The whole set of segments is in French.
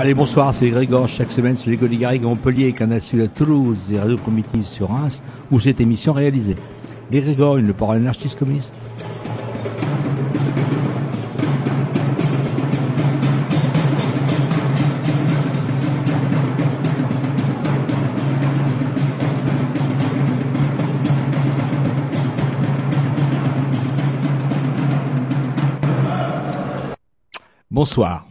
Allez, bonsoir, c'est Grégor. Chaque semaine sur les Goligarigues à Montpellier, Canal Sud à Toulouse et Radio Primitive sur Reims, où cette émission est réalisée. Grégor, une parole anarchiste communiste. Bonsoir.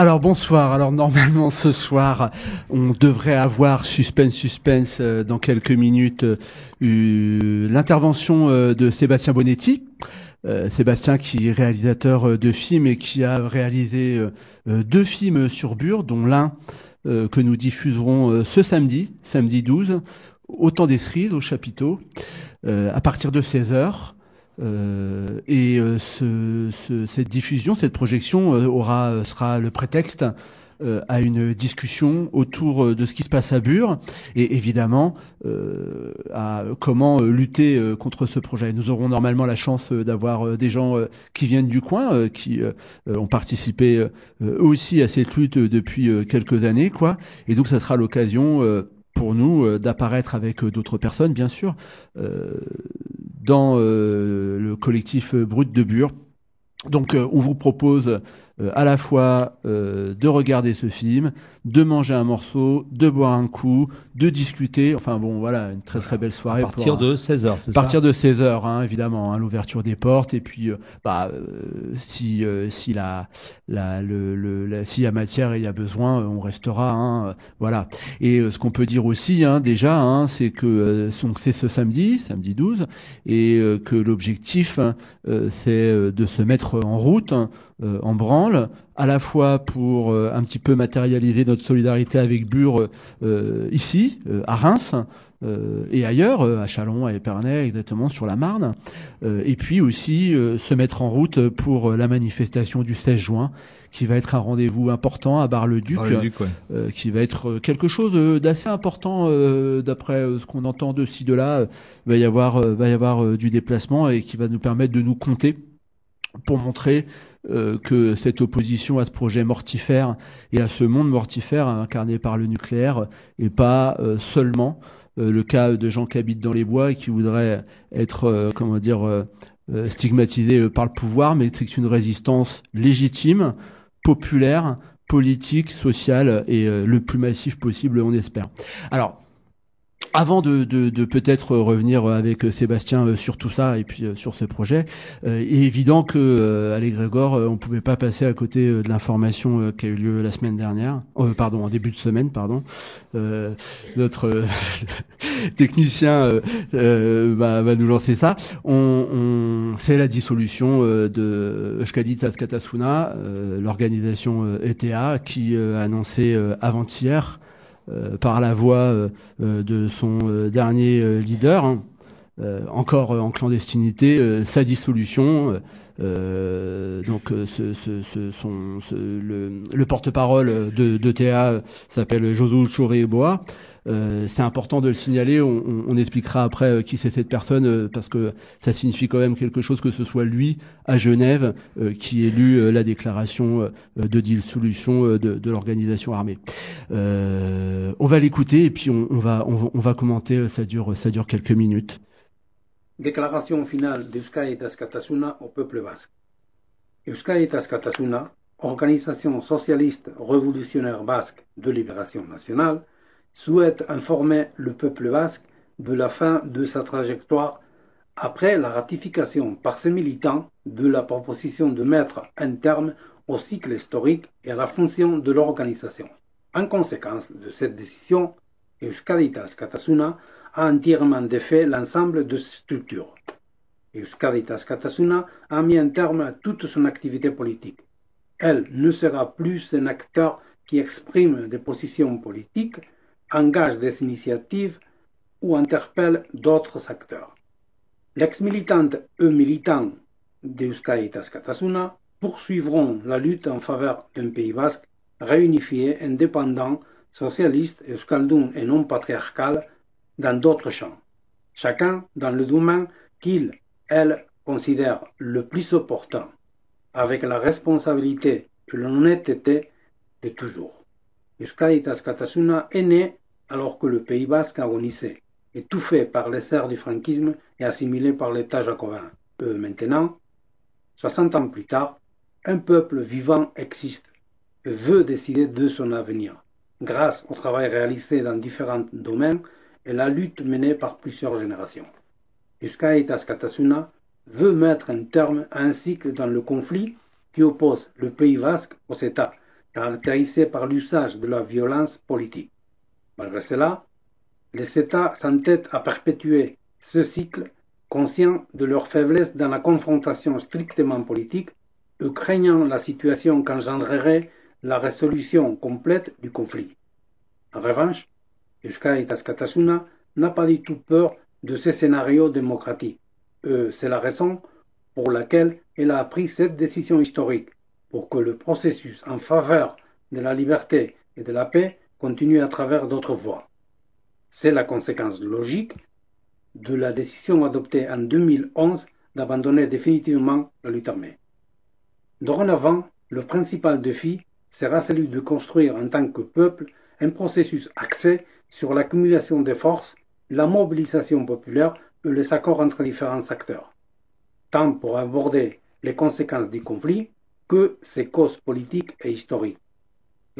Alors bonsoir. Alors normalement ce soir, on devrait avoir suspense suspense euh, dans quelques minutes euh, l'intervention euh, de Sébastien Bonetti. Sébastien qui est réalisateur de films et qui a réalisé deux films sur Bure, dont l'un que nous diffuserons ce samedi, samedi 12, Autant des cerises au chapiteau, à partir de 16h. Euh, et euh, ce, ce, cette diffusion, cette projection euh, aura sera le prétexte à une discussion autour de ce qui se passe à Bure et évidemment à comment lutter contre ce projet. Nous aurons normalement la chance d'avoir des gens qui viennent du coin, qui ont participé aussi à cette lutte depuis quelques années, quoi. Et donc ça sera l'occasion pour nous d'apparaître avec d'autres personnes, bien sûr, dans euh, le collectif Brut de Bure. Donc euh, on vous propose euh, à la fois euh, de regarder ce film, de manger un morceau, de boire un coup, de discuter. Enfin bon, voilà, une très très belle soirée. À partir de 16h, c'est ça À partir de 16h, hein, évidemment, hein, l'ouverture des portes. Et puis, euh, bah, si si la, la, le, le s'il y a matière et il y a besoin, on restera. Hein, voilà. Et ce qu'on peut dire aussi, hein, déjà, hein, c'est que c'est ce samedi, samedi 12, et que l'objectif, hein, c'est de se mettre en route. Euh, en branle, à la fois pour euh, un petit peu matérialiser notre solidarité avec Bure euh, ici, à Reims, et ailleurs, à Chalon, à Épernay, exactement sur la Marne, et puis aussi se mettre en route pour la manifestation du 16 juin, qui va être un rendez-vous important à Bar-le-Duc, qui va être quelque chose d'assez important d'après ce qu'on entend de ci de là. va y avoir, va y avoir du déplacement et qui va nous permettre de nous compter pour montrer euh, que cette opposition à ce projet mortifère et à ce monde mortifère incarné par le nucléaire est pas euh, seulement euh, le cas de gens qui habitent dans les bois et qui voudraient être, comment dire, stigmatisés par le pouvoir, mais c'est une résistance légitime, populaire, politique, sociale et le plus massif possible, on espère. Alors, avant de, de, de peut-être revenir avec Sébastien euh, sur tout ça et puis euh, sur ce projet, euh, il est évident que euh, Allez Grégor, on pouvait pas passer à côté de l'information qui a eu lieu la semaine dernière, pardon, en début de semaine, pardon. notre technicien va, va, nous lancer ça. On, on c'est la dissolution de Euskaditas Katasuna, l'organisation ETA, qui a annoncé avant-hier euh, par la voix euh, euh, de son dernier leader, hein, encore en clandestinité, sa dissolution. donc le, le porte-parole de, de TA s'appelle Josu Chourébois. Euh, c'est important de le signaler. On, expliquera après euh, qui c'est cette personne euh, parce que ça signifie quand même quelque chose que ce soit lui à Genève qui ait lu la déclaration de dissolution de, l'organisation armée. on va l'écouter et puis on, on va on, va commenter. Ça dure ça dure quelques minutes. Déclaration finale d'Euskadi Katasuna au peuple basque. Euskadi Katasuna, organisation socialiste révolutionnaire basque de libération nationale, souhaite informer le peuple basque de la fin de sa trajectoire après la ratification par ses militants de la proposition de mettre un terme au cycle historique et à la fonction de l'organisation. En conséquence de cette décision, Euskaditas Katasuna a entièrement défait l'ensemble de ses structures. Euskaditas Katasuna a mis un terme à toute son activité politique. Elle ne sera plus un acteur qui exprime des positions politiques, engage des initiatives ou interpelle d'autres acteurs. L'ex-militante et militant d'Euskaditas Katasuna poursuivront la lutte en faveur d'un Pays basque réunifié, indépendant, socialiste, euskaldun et non patriarcal dans d'autres champs, chacun dans le domaine qu'il, elle, considère le plus opportun, avec la responsabilité et l'honnêteté de toujours. Euskaditas Katasuna est né alors que le Pays basque agonisait, étouffé par les serres du franquisme et assimilé par l'État jacobin. Euh, maintenant, 60 ans plus tard, un peuple vivant existe et veut décider de son avenir, grâce au travail réalisé dans différents domaines et la lutte menée par plusieurs générations. Euskaitas Katasuna veut mettre un terme à un cycle dans le conflit qui oppose le Pays basque aux États, caractérisé par l'usage de la violence politique. Malgré cela, les États s'entêtent à perpétuer ce cycle, conscients de leur faiblesse dans la confrontation strictement politique et craignant la situation qu'engendrerait la résolution complète du conflit. En revanche, Euskaditas Katasuna n'a pas du tout peur de ces scénarios démocratiques. C'est la raison pour laquelle elle a pris cette décision historique, pour que le processus en faveur de la liberté et de la paix continue à travers d'autres voies. C'est la conséquence logique de la décision adoptée en 2011 d'abandonner définitivement la lutte armée. Dorénavant, le principal défi sera celui de construire en tant que peuple un processus axé sur l'accumulation des forces, la mobilisation populaire et les accords entre différents acteurs, tant pour aborder les conséquences du conflit que ses causes politiques et historiques.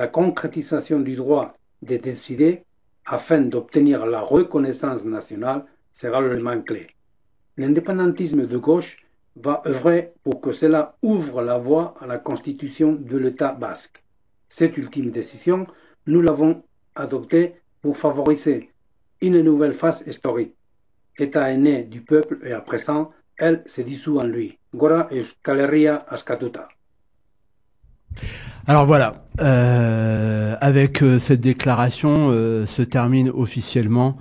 La concrétisation du droit de décider afin d'obtenir la reconnaissance nationale sera l'élément clé. L'indépendantisme de gauche va œuvrer pour que cela ouvre la voie à la constitution de l'État basque. Cette ultime décision, nous l'avons adoptée pour favoriser une nouvelle phase historique. État est né du peuple et à présent, elle se dissout en lui. Gora Euskaleria Askatuta. Alors voilà, euh, avec euh, cette déclaration euh, se termine officiellement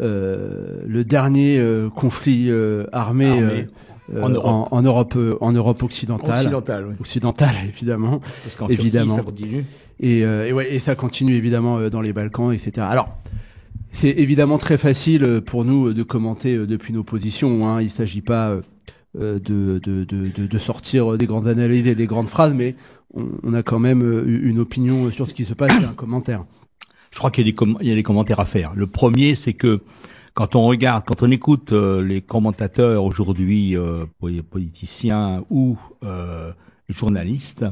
euh, le dernier euh, conflit euh, armé, Armé. euh, En Europe. en, en Europe, en Europe occidentale. Occidental, oui. Occidentale, évidemment. Parce qu'en Évidemment. Turquie, ça continue. Et, euh, et, ouais, et ça continue évidemment euh, dans les Balkans, etc. Alors, c'est évidemment très facile pour nous de commenter depuis nos positions. Hein. Il ne s'agit pas de, de, de, de, de sortir des grandes analyses et des grandes phrases, mais on, a quand même euh, une opinion sur ce qui se passe et un commentaire. Je crois qu'il y, a des com- y a des commentaires à faire. Le premier, c'est que quand on regarde, quand on écoute euh, les commentateurs aujourd'hui, euh, poli- politiciens ou euh, journalistes,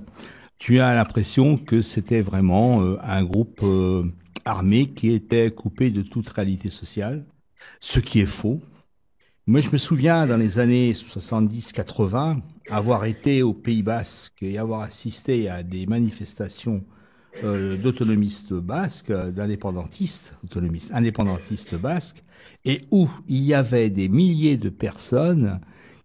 tu as l'impression que c'était vraiment euh, un groupe armé qui était coupé de toute réalité sociale, ce qui est faux. Moi, je me souviens dans les années 70-80 avoir été au Pays Basque et avoir assisté à des manifestations euh, d'autonomistes basques, d'indépendantistes, autonomistes, indépendantistes basques, et où il y avait des milliers de personnes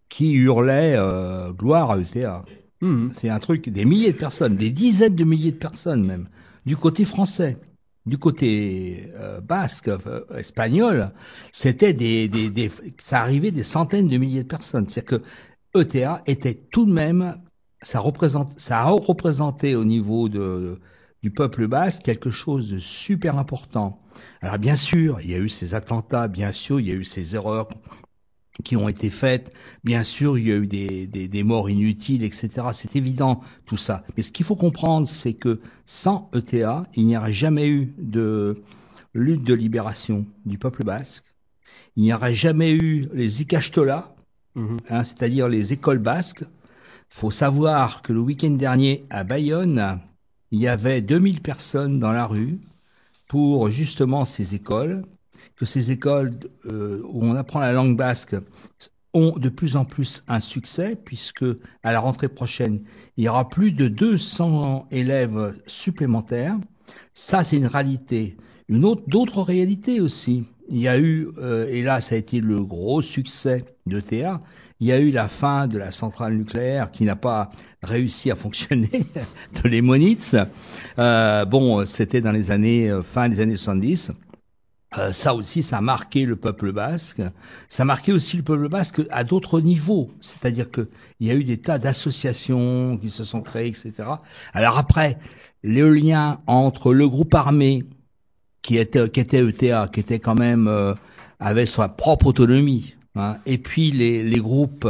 qui hurlaient euh, gloire à ETA. Mhm. C'est un truc, des milliers de personnes, des dizaines de milliers de personnes même, du côté français. Du côté euh, basque, euh, espagnol, c'était des, des, des, ça arrivait des centaines de milliers de personnes. C'est-à-dire que ETA était tout de même, ça représente, ça a représenté au niveau de, du peuple basque quelque chose de super important. Alors bien sûr, il y a eu ces attentats, bien sûr, il y a eu ces erreurs qui ont été faites, bien sûr, il y a eu des, des, des morts inutiles, etc. C'est évident tout ça. Mais ce qu'il faut comprendre, c'est que sans ETA, il n'y aurait jamais eu de lutte de libération du peuple basque. il n'y aurait jamais eu les Ikastola, Mhm. hein, c'est-à-dire les écoles basques. faut savoir que le week-end dernier, à Bayonne, il y avait 2000 personnes dans la rue pour justement ces écoles, que ces écoles euh, où on apprend la langue basque ont de plus en plus un succès, puisque à la rentrée prochaine, il y aura plus de 200 élèves supplémentaires. Ça, c'est une réalité. Une autre, d'autres réalités aussi. Il y a eu, euh, et là, ça a été le gros succès de TA, il y a eu la fin de la centrale nucléaire qui n'a pas réussi à fonctionner, de l'Emonitz. Euh, bon, c'était dans les années, euh, fin des années 70. Euh, ça aussi, ça a marqué le peuple basque. Ça a marqué aussi le peuple basque à d'autres niveaux. C'est-à-dire que il y a eu des tas d'associations qui se sont créées, etc. Alors après, le lien entre le groupe armé qui était, qui était ETA, qui était quand même euh, avait sa propre autonomie, hein, et puis les, les groupes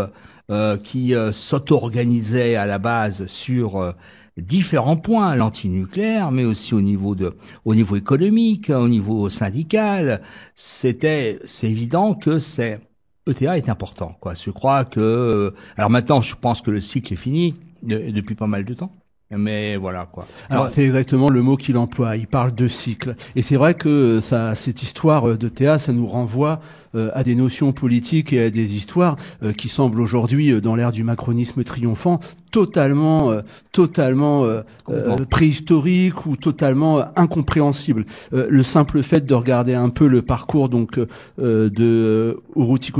euh, qui euh, s'auto-organisaient à la base sur euh, différents points, l'antinucléaire, mais aussi au niveau de, au niveau économique, au niveau syndical. C'était, c'est évident que c'est ETA est important, quoi. Je crois que, alors maintenant, je pense que le cycle est fini de- depuis pas mal de temps. Mais voilà, quoi. Alors c'est exactement le mot qu'il emploie. Il parle de cycle. Et c'est vrai que ça, cette histoire euh, de Théa, ça nous renvoie à des notions politiques et à des histoires euh, qui semblent aujourd'hui, euh, dans l'ère du macronisme triomphant, totalement, euh, totalement euh, euh, préhistoriques ou totalement euh, incompréhensibles. Euh, le simple fait de regarder un peu le parcours donc euh, euh, de euh, Urruti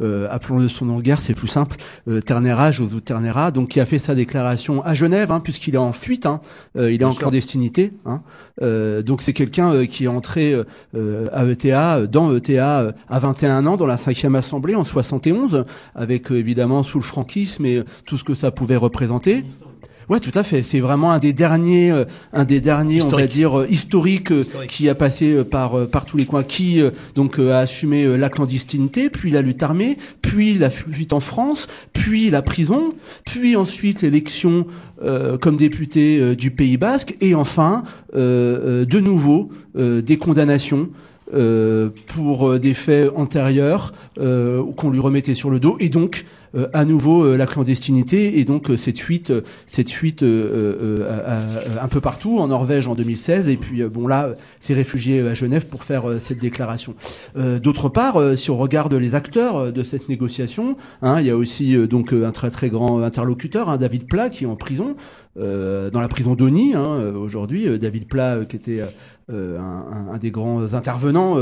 euh, appelons-le son nom de guerre, c'est plus simple, euh, Ternera, Josu Ternera, donc qui a fait sa déclaration à Genève, hein, puisqu'il est en fuite, hein, euh, il est en sûr. clandestinité. Hein, euh, donc c'est quelqu'un euh, qui est entré euh, euh, à ETA, euh, dans ETA euh, à 21 ans, dans la 5e assemblée en 71, avec euh, évidemment sous le franquisme et euh, tout ce que ça pouvait représenter. Ouais, tout à fait. C'est vraiment un des derniers, euh, un des derniers, on va dire euh, historiques, euh, Historique. qui a passé par par tous les coins, qui donc a assumé la clandestinité, puis la lutte armée, puis la fuite en France, puis la prison, puis ensuite l'élection euh, comme député du Pays Basque, et enfin de nouveau euh, des condamnations. Euh, pour euh, des faits antérieurs euh, qu'on lui remettait sur le dos. Et donc euh, à nouveau euh, la clandestinité. Et donc cette fuite cette fuite un peu partout en Norvège en 2016 et puis bon là s'est réfugié à Genève pour faire cette déclaration. D'autre part, si on regarde les acteurs de cette négociation, hein, il y a aussi donc un très très grand interlocuteur, hein, David Plat, qui est en prison euh, dans la prison d'Oni hein, euh, aujourd'hui. Euh, David Plat, qui était un, des grands intervenants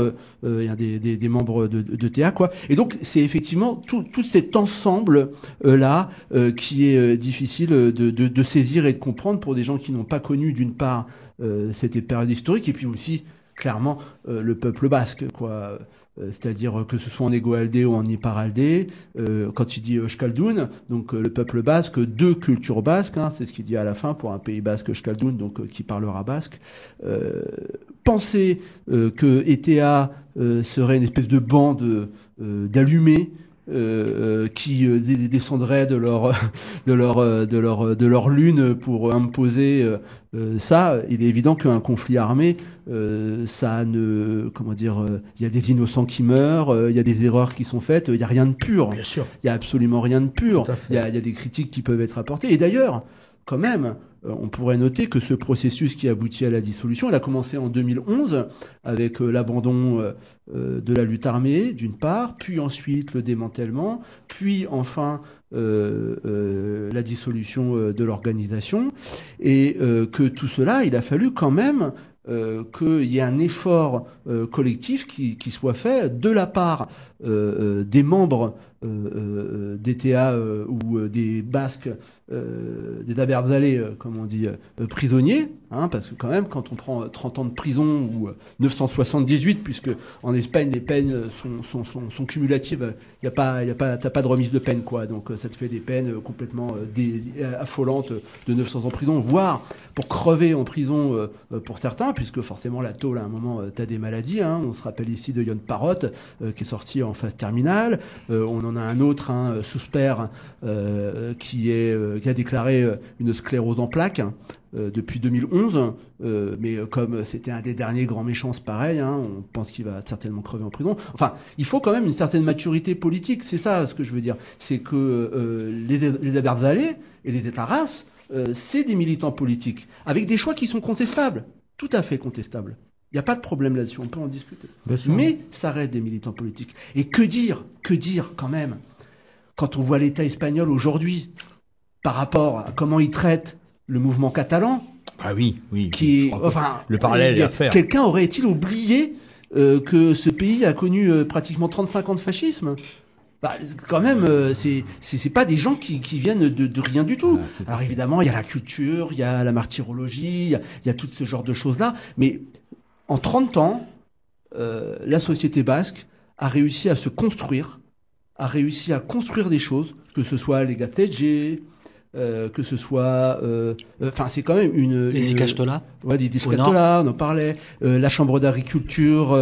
et un des, membres de, de quoi. Et donc c'est effectivement tout, cet ensemble là euh, qui est difficile de, de- saisir et de comprendre pour des gens qui n'ont pas connu d'une part cette période historique et puis aussi clairement le peuple basque, quoi. Euh, C'est-à-dire que ce soit en Égo-Aldé ou en Ipar-Aldé, euh, quand il dit Euskaldun, donc euh, le peuple basque, deux cultures basques, hein, c'est ce qu'il dit à la fin pour un pays basque Euskaldun, donc euh, qui parlera basque. Euh, penser euh, que ETA euh, serait une espèce de bande euh, d'allumés euh, euh, qui euh, descendraient de leur de leur euh, de leur de leur lune pour imposer euh, ça. Il est évident qu'un conflit armé, euh, ça ne comment dire, euh, il y a des innocents qui meurent, il y a des erreurs qui sont faites, il y a rien de pur. Bien sûr. Il y a absolument rien de pur. Il y y a des critiques qui peuvent être apportées. Et d'ailleurs, quand même, euh, on pourrait noter que ce processus qui aboutit à la dissolution, il a commencé en 2011 avec euh, l'abandon euh, de la lutte armée, d'une part, puis ensuite le démantèlement, puis enfin la dissolution de l'organisation, et que tout cela, il a fallu quand même qu'il y ait un effort collectif qui, soit fait de la part des membres euh, euh, euh, ou euh, des Basques, des Daberzalés, comme on dit, prisonniers, hein, parce que quand même, quand on prend 30 ans de prison ou euh, 978, puisque en Espagne les peines sont, cumulatives, il y a pas, y a pas, t'as pas de remise de peine, quoi. Donc ça te fait des peines complètement affolantes de 900 ans de prison, voire pour crever en prison pour certains, puisque forcément la tôle à un moment, tu as des maladies. Hein. On se rappelle ici de Yon Parrot, euh, qui est sorti en phase terminale. On en a un autre, hein, Sousper, euh, qui, est, euh, qui a déclaré euh, une sclérose en plaques euh, depuis 2011. Euh, mais comme c'était un des derniers grands méchants, c'est pareil. Hein, on pense qu'il va certainement crever en prison. Enfin, il faut quand même une certaine maturité politique. C'est ça ce que je veux dire. C'est que euh, les, les Vallée et les États races, c'est des militants politiques avec des choix qui sont contestables, tout à fait contestables. Il n'y a pas de problème là-dessus, on peut en discuter. Mais ça reste des militants politiques. Et que dire, que dire quand même, quand on voit l'État espagnol aujourd'hui, par rapport à comment il traite le mouvement catalan Ah oui, oui. Qui enfin, le parallèle est à faire. Quelqu'un aurait-il oublié euh, que ce pays a connu euh, pratiquement 35 ans de fascisme? Bah, quand même, euh, c'est c'est pas des gens qui, qui viennent de, de rien du tout. Ah, Alors évidemment, il y a la culture, il y a la martyrologie, il y y a tout ce genre de choses-là. Mais en 30 ans, euh, la société basque a réussi à se construire, a réussi à construire des choses, que ce soit les Gatege, euh, que ce soit, euh, euh, enfin c'est quand même une. Les Discastola. Ouais, des Discastola, on en parlait. la chambre d'agriculture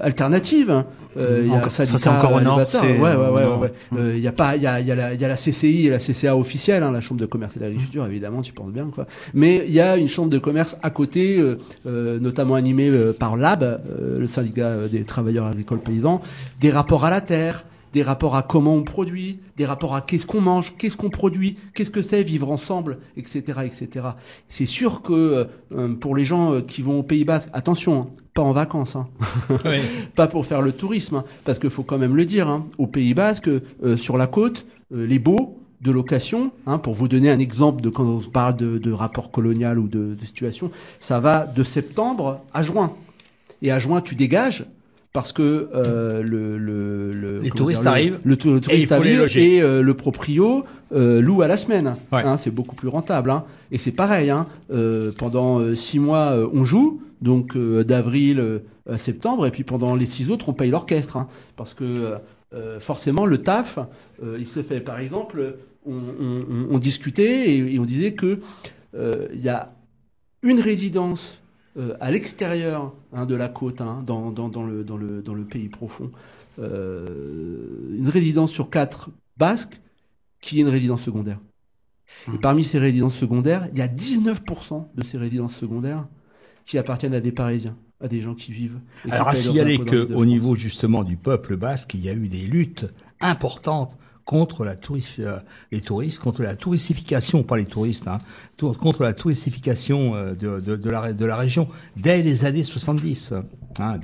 alternative. Hein. y a ça c'est encore au nord. Ouais, ouais, ouais. Il y a pas, il y a, il y a la, il y a la CCI et la CCA officielle, hein, la chambre de commerce et d'agriculture, évidemment, tu penses bien quoi. Mais il y a une chambre de commerce à côté, notamment animée par l'AB, le syndicat des travailleurs agricoles paysans, des rapports à la terre des rapports à comment on produit, des rapports à qu'est-ce qu'on mange, qu'est-ce qu'on produit, qu'est-ce que c'est vivre ensemble, etc., etc. C'est sûr que euh, pour les gens euh, qui vont au Pays Basque, attention, hein, pas en vacances, hein. pas pour faire le tourisme, hein, parce qu'il faut quand même le dire, au Pays Basque, euh, sur la côte, les beaux de location, pour vous donner un exemple de quand on parle de, de rapport colonial ou de, de situation, ça va de septembre à juin. Et à juin, tu dégages, parce que euh, le, le, le, les touristes arrivent, le, touriste et arrive et euh, le proprio euh, loue à la semaine. Hein, c'est beaucoup plus rentable. Hein. Et c'est pareil. Hein, euh, pendant six mois, on joue, donc d'avril à septembre, et puis pendant les six autres, on paye l'orchestre, parce que forcément le taf, il se fait. Par exemple, on, on, on discutait et, et, on disait que il y a une résidence euh, à l'extérieur hein, de la côte, hein, dans, dans, dans, le, dans, le, dans le pays profond, euh, une résidence sur quatre basques qui est une résidence secondaire. Et mmh. parmi ces résidences secondaires, il y a 19% de ces résidences secondaires qui appartiennent à des Parisiens, à des gens qui vivent. Alors à signaler qu'au niveau justement du peuple basque, il y a eu des luttes importantes contre la touriste, euh, les touristes, contre la touristification, pas les touristes, hein, contre la touristification euh, de, la, région dès les années 70. Hein,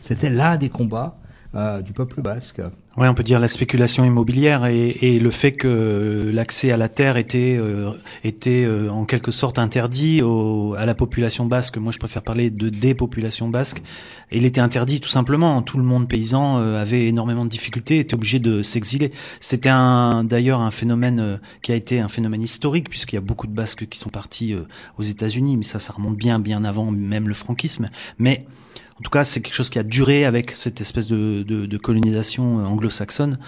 C'était l'un des combats euh, du peuple basque. Oui, on peut dire la spéculation immobilière et, et le fait que l'accès à la terre était euh, était euh, en quelque sorte interdit au, à la population basque. Moi, je préfère parler de dépopulation basque. Il était interdit tout simplement. Tout le monde paysan euh, avait énormément de difficultés, était obligé de s'exiler. C'était un d'ailleurs un phénomène qui a été un phénomène historique puisqu'il y a beaucoup de Basques qui sont partis aux États-Unis, mais ça, ça remonte bien bien avant même le franquisme. Mais en tout cas, c'est quelque chose qui a duré avec cette espèce de, de, de colonisation euh, anglo-saxonne.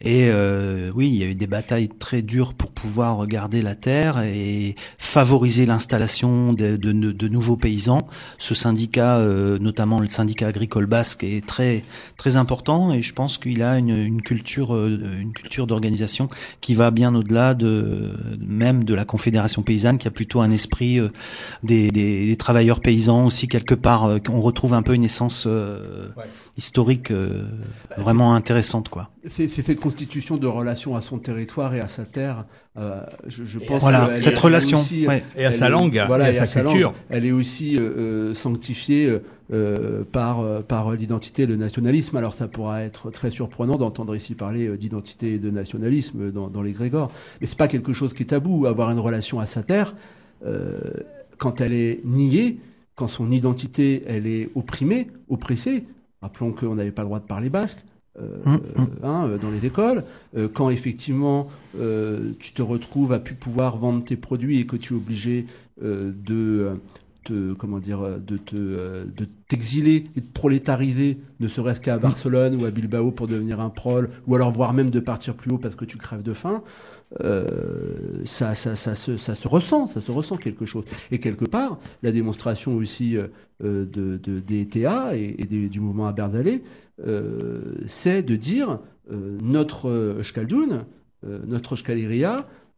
Et euh, oui, il y a eu des batailles très dures pour pouvoir garder la terre et favoriser l'installation de, de, de, nouveaux paysans. Ce syndicat, euh, notamment le syndicat agricole basque, est très très important et je pense qu'il a une, une culture euh, une culture d'organisation qui va bien au-delà de même de la confédération paysanne, qui a plutôt un esprit euh, des, des, des, travailleurs paysans aussi quelque part. Euh, on retrouve un peu une essence ouais. historique vraiment intéressante, quoi. C'est cette constitution de relation à son territoire et à sa terre. Euh, je, je pense voilà, cette relation aussi, ouais. et à sa langue, voilà, et à sa, culture. Langue, elle est aussi euh, euh sanctifiée euh, par euh, par l'identité et le nationalisme. Alors ça pourra être très surprenant d'entendre ici parler d'identité et de nationalisme dans, dans les Grégores, mais c'est pas quelque chose qui est tabou. Avoir une relation à sa terre, quand elle est niée, quand son identité elle est opprimée, oppressée. Rappelons qu'on n'avait pas le droit de parler basque euh, mmh, mmh. Hein, euh, dans les écoles, euh, quand effectivement euh, tu te retrouves à plus pouvoir vendre tes produits et que tu es obligé euh, de te, comment dire, de te, de t'exiler et de prolétariser, ne serait-ce qu'à mmh. Barcelone ou à Bilbao pour devenir un prol, ou alors voire même de partir plus haut parce que tu crèves de faim. Euh, ça, ça, ça, se, ressent, ça se ressent quelque chose. Et quelque part, la démonstration aussi euh, de, des ETA et, du mouvement à Berdalais, euh, c'est de dire euh, notre euh, euh, notre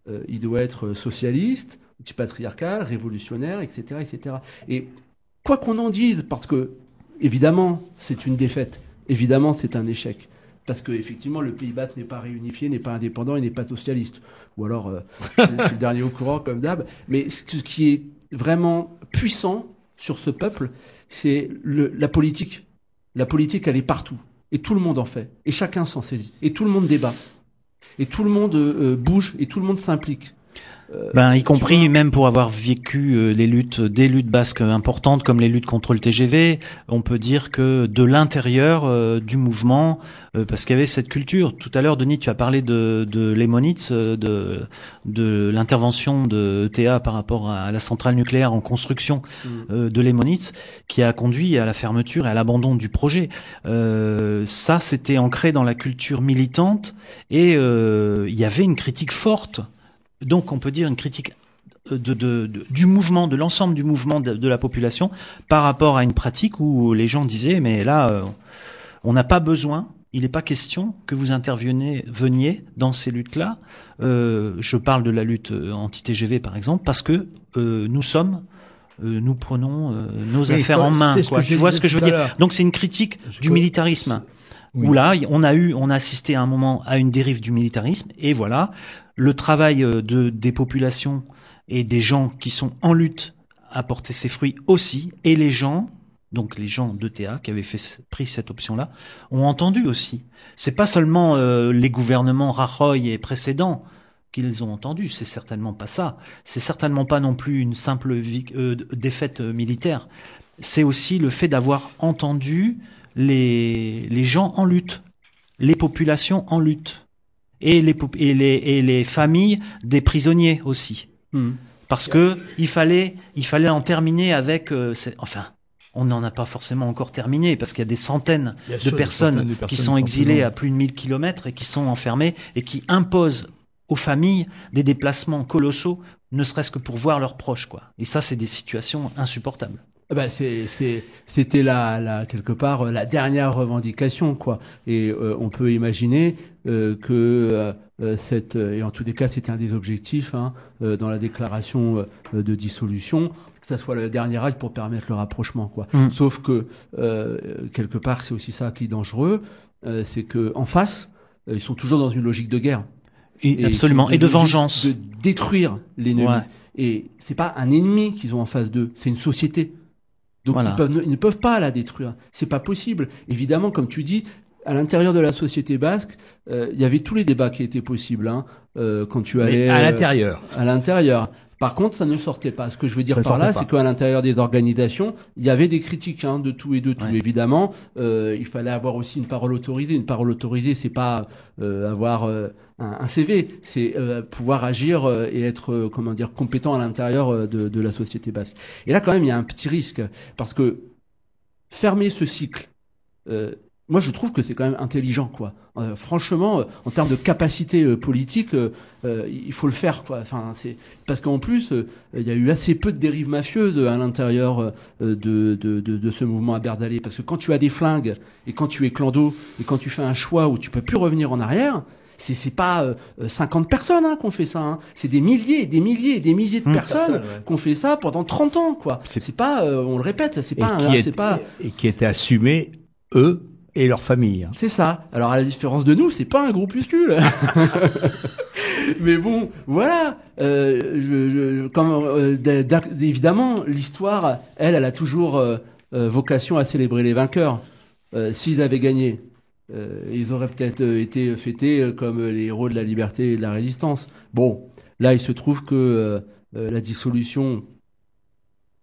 euh, il doit être socialiste, antipatriarcal, révolutionnaire, etc., etc. Et quoi qu'on en dise, parce que évidemment c'est une défaite, évidemment c'est un échec, parce que effectivement le Pays Basque n'est pas réunifié, n'est pas indépendant et n'est pas socialiste, ou alors euh, je suis le dernier au courant comme d'hab. Mais ce qui est vraiment puissant sur ce peuple, c'est la politique. La politique, elle est partout. Et tout le monde en fait. Et chacun s'en saisit. Et tout le monde débat. Et tout le monde euh, bouge. Et tout le monde s'implique. Euh, Ben, y compris même pour avoir vécu euh, les luttes, des luttes basques importantes comme les luttes contre le TGV, on peut dire que de l'intérieur euh, du mouvement, euh, parce qu'il y avait cette culture. Tout à l'heure, Denis, tu as parlé de, de Lemonitz, de, de l'intervention de ETA par rapport à la centrale nucléaire en construction Mm. euh, de Lemonitz, qui a conduit à la fermeture et à l'abandon du projet. Euh, ça, c'était ancré dans la culture militante et euh, il y avait une critique forte. Donc, on peut dire une critique de, de- de- du mouvement, de l'ensemble du mouvement de, la population par rapport à une pratique où les gens disaient mais là, euh, on n'a pas besoin. Il n'est pas question que vous interveniez veniez dans ces luttes-là. Euh, je parle de la lutte euh, anti-TGV par exemple parce que euh, nous sommes, euh, nous prenons euh, nos Oui, affaires en main. quoi. Tu vois ce que je veux dire. Donc c'est une critique Je du militarisme Oui. où là, on a eu, on a assisté à un moment à une dérive du militarisme, et voilà, le travail euh, de, des populations et des gens qui sont en lutte a porté ses fruits aussi, et les gens, donc les gens d'ETA qui avaient pris cette option-là, ont entendu aussi. C'est pas seulement euh, les gouvernements Rajoy et précédents qu'ils ont entendu, c'est certainement pas ça. C'est certainement pas non plus une simple euh, défaite militaire. C'est aussi le fait d'avoir entendu les gens en lutte, les populations en lutte, et les, pop- et les, et les familles des prisonniers aussi. Mm. Parce que il fallait, il fallait en terminer avec, euh, enfin, on n'en a pas forcément encore terminé parce qu'il y a des centaines de sûr, des personnes, centaines de qui personnes sont qui sont exilées à plus de 1000 kilomètres et qui sont enfermées et qui imposent aux familles des déplacements colossaux, ne serait-ce que pour voir leurs proches, quoi. Et ça, c'est des situations insupportables. Ah bah, c'était la, la, quelque part euh, la dernière revendication, quoi. Et euh, on peut imaginer euh, que euh, euh, cette, euh, et en tous les cas, c'était un des objectifs hein, euh, dans la déclaration euh, de dissolution, que ça soit le dernier acte pour permettre le rapprochement, quoi. Mm. Sauf que euh, quelque part, c'est aussi ça qui est dangereux, euh, c'est que en face, ils sont toujours dans une logique de guerre. Et, Et absolument. Et de vengeance. De détruire l'ennemi. Ouais. Et c'est pas un ennemi qu'ils ont en face d'eux, c'est une société. Donc Voilà. ils, peuvent, ils ne peuvent pas la détruire. C'est pas possible. Évidemment, comme tu dis, à l'intérieur de la société basque, euh, il y avait tous les débats qui étaient possibles hein, euh, quand tu allais Mais à euh, l'intérieur. à l'intérieur. Par contre, ça ne sortait pas. Ce que je veux dire Ça par là, c'est qu'à l'intérieur des organisations, il y avait des critiques hein, de tout et de tout. Ouais. Évidemment, euh, il fallait avoir aussi une parole autorisée. Une parole autorisée, c'est pas euh, avoir euh, un, un CV, c'est euh, pouvoir agir euh, et être, euh, comment dire, compétent à l'intérieur de, de la société basque. Et là, quand même, il y a un petit risque parce que fermer ce cycle. euh, moi, je trouve que c'est quand même intelligent, quoi. Euh, franchement, euh, en termes de capacité euh, politique, euh, euh, il faut le faire, quoi. Enfin, c'est parce qu'en plus, euh, il y a eu assez peu de dérives mafieuses à l'intérieur euh, de, de, de, de ce mouvement à Berdalais. Parce que quand tu as des flingues et quand tu es clando et quand tu fais un choix où tu peux plus revenir en arrière, c'est c'est pas euh, euh, 50 personnes hein, qu'on fait ça. Hein. C'est des milliers, et des milliers, et des milliers de Mmh. personnes ouais. qu'on fait ça pendant 30 ans, quoi. C'est- pas, euh, on le répète, c'est pas, c'est est- pas. et qui étaient assumés, eux et leurs familles. hein. C'est ça. Alors à la différence de nous, c'est pas un groupuscule. Mais bon, voilà. Euh, je, je- comme, euh, évidemment, l'histoire, elle, elle a toujours euh, vocation à célébrer les vainqueurs. S'ils avaient gagné, ils auraient peut-être été fêtés comme les héros de la liberté et de la résistance. Bon, là, il se trouve que la dissolution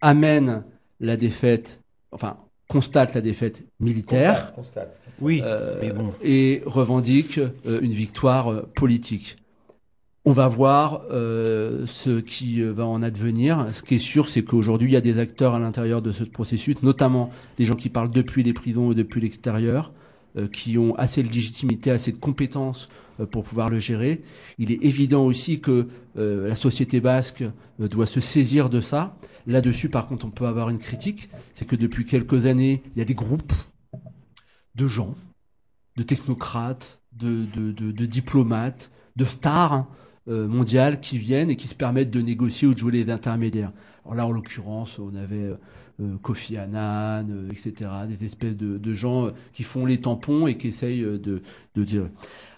amène la défaite, enfin constate la défaite militaire. Oui. Euh, mais bon. et revendique euh, une victoire euh, politique. On va voir ce qui va en advenir. Ce qui est sûr, c'est qu'aujourd'hui, il y a des acteurs à l'intérieur de ce processus, notamment les gens qui parlent depuis les prisons et depuis l'extérieur, qui ont assez de légitimité, assez de compétences euh, pour pouvoir le gérer. Il est évident aussi que euh, la société basque euh, doit se saisir de ça. Là-dessus, par contre, on peut avoir une critique. C'est que depuis quelques années, il y a des groupes de gens, de technocrates, de, diplomates, de stars euh, mondiales qui viennent et qui se permettent de négocier ou de jouer les intermédiaires. Alors là, en l'occurrence, on avait euh, Kofi Annan, euh, etc., des espèces de, gens euh, qui font les tampons et qui essayent euh, de, de dire.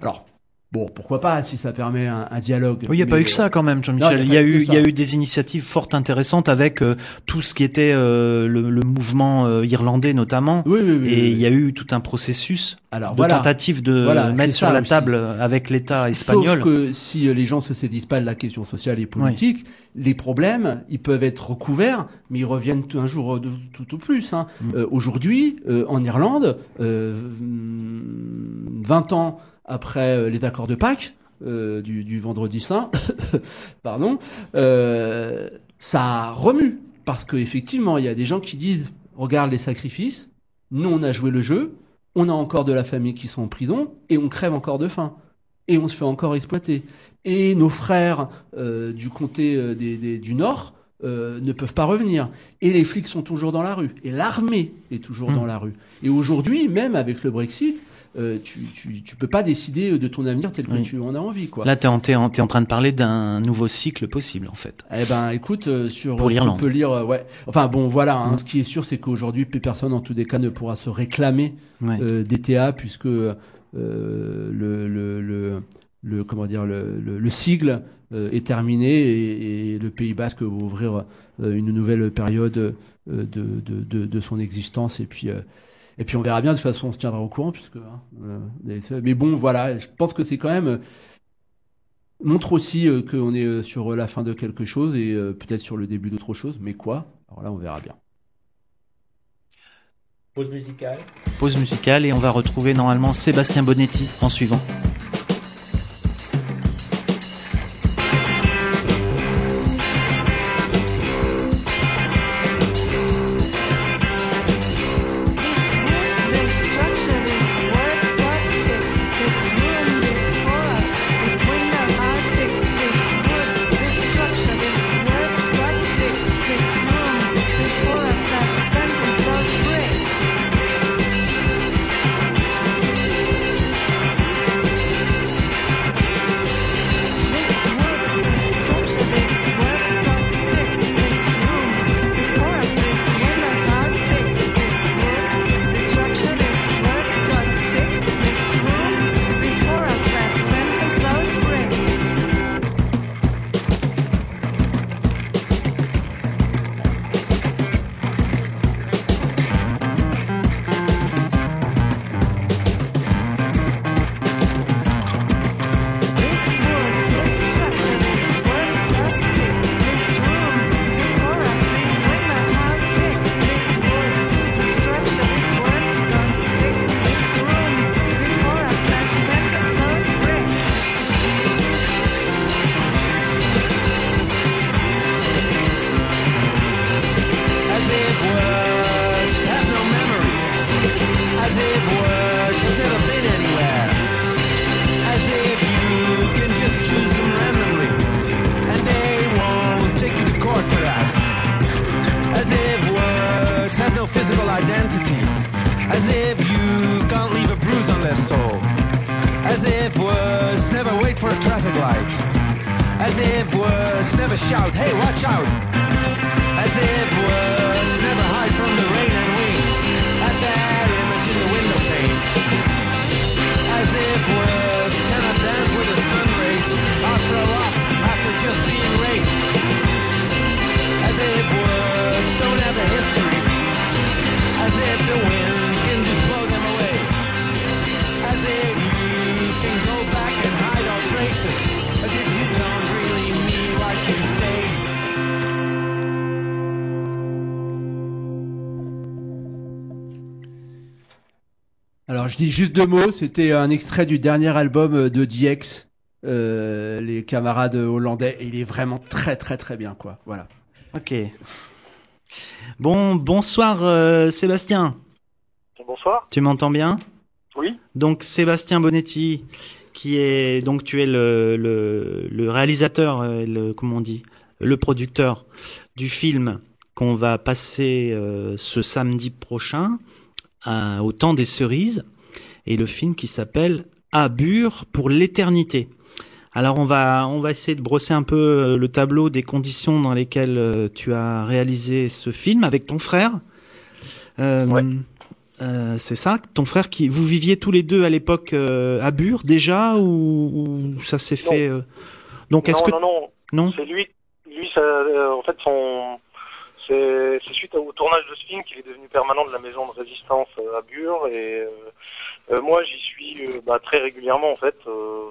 Alors, bon, pourquoi pas si ça permet un, un dialogue. Oui, il n'y a pas eu que ça quand même, Jean-Michel. il y a eu il y a eu des initiatives fort intéressantes avec euh, tout ce qui était euh, le, le mouvement euh, irlandais notamment. Oui, oui, oui. Et il y a eu tout un processus Alors de voilà. tentative de Voilà, mettre sur la aussi. table euh, avec l'État espagnol. Sauf que si euh, les gens se saisissent pas de la question sociale et politique, les problèmes, ils peuvent être recouverts, mais ils reviennent un jour euh, de- tout au plus. hein. Mm. Euh, Aujourd'hui, euh, en Irlande, euh, mm, 20 ans après euh, les accords de Pâques, euh, du, du vendredi saint, pardon, euh, ça remue. Parce qu'effectivement, il y a des gens qui disent, regarde les sacrifices, nous on a joué le jeu, on a encore de la famille qui sont en prison, et on crève encore de faim et on se fait encore exploiter. Et nos frères euh, du comté des, des- du Nord ne peuvent pas revenir. Et les flics sont toujours dans la rue. Et l'armée est toujours Mm. dans la rue. Et aujourd'hui, même avec le Brexit, euh, tu, tu, tu peux pas décider de ton avenir tel que Oui. tu en as envie. Quoi. Là, en, t'es en, train de parler d'un nouveau cycle possible, en fait. Eh ben, écoute, euh, sur Pour l'Irlande. peut lire, euh, ouais. Enfin bon, voilà. hein, Mm. Ce qui est sûr, c'est qu'aujourd'hui, plus personne, en tous des cas, ne pourra se réclamer Ouais. euh, DTA puisque euh, le, le, le, le- comment dire le, le, le sigle euh, est terminé et, et le Pays Basque va ouvrir euh, une nouvelle période euh, de, de, de, de son existence et puis euh, et puis on verra bien de toute façon on se tiendra au courant puisque hein, euh, mais bon voilà je pense que c'est quand même euh, montre aussi euh, qu'on est sur la fin de quelque chose et euh, peut-être sur le début d'autre chose mais quoi? Alors là on verra bien Pause musicale. Pause musicale et on va retrouver normalement Sébastien Bonetti en suivant. Dis juste deux mots. C'était un extrait du dernier album euh, de DX, euh, les camarades hollandais, et il est vraiment très, très, très bien, quoi. Voilà. Ok. Bon, bonsoir euh, Sébastien. Bonsoir. Tu m'entends bien? Oui. Donc Sébastien Bonetti, qui est donc tu es le, le, le réalisateur, le comment on dit, le producteur du film qu'on va passer euh, ce samedi prochain à- au temps des cerises et le film qui s'appelle à Bure pour l'éternité. Alors on va on va essayer de brosser un peu euh, le tableau des conditions dans lesquelles euh, tu as réalisé ce film avec ton frère. Euh, euh, c'est ça, ton frère qui vous viviez tous les deux à l'époque euh, à Bure déjà ou, ou ça s'est fait Donc est-ce non, que non, non, non c'est lui. Lui, ça, en fait, son, c'est suite au tournage de ce film qu'il est devenu permanent de la maison de résistance à Bure et moi j'y suis euh, bah, très régulièrement en fait. euh,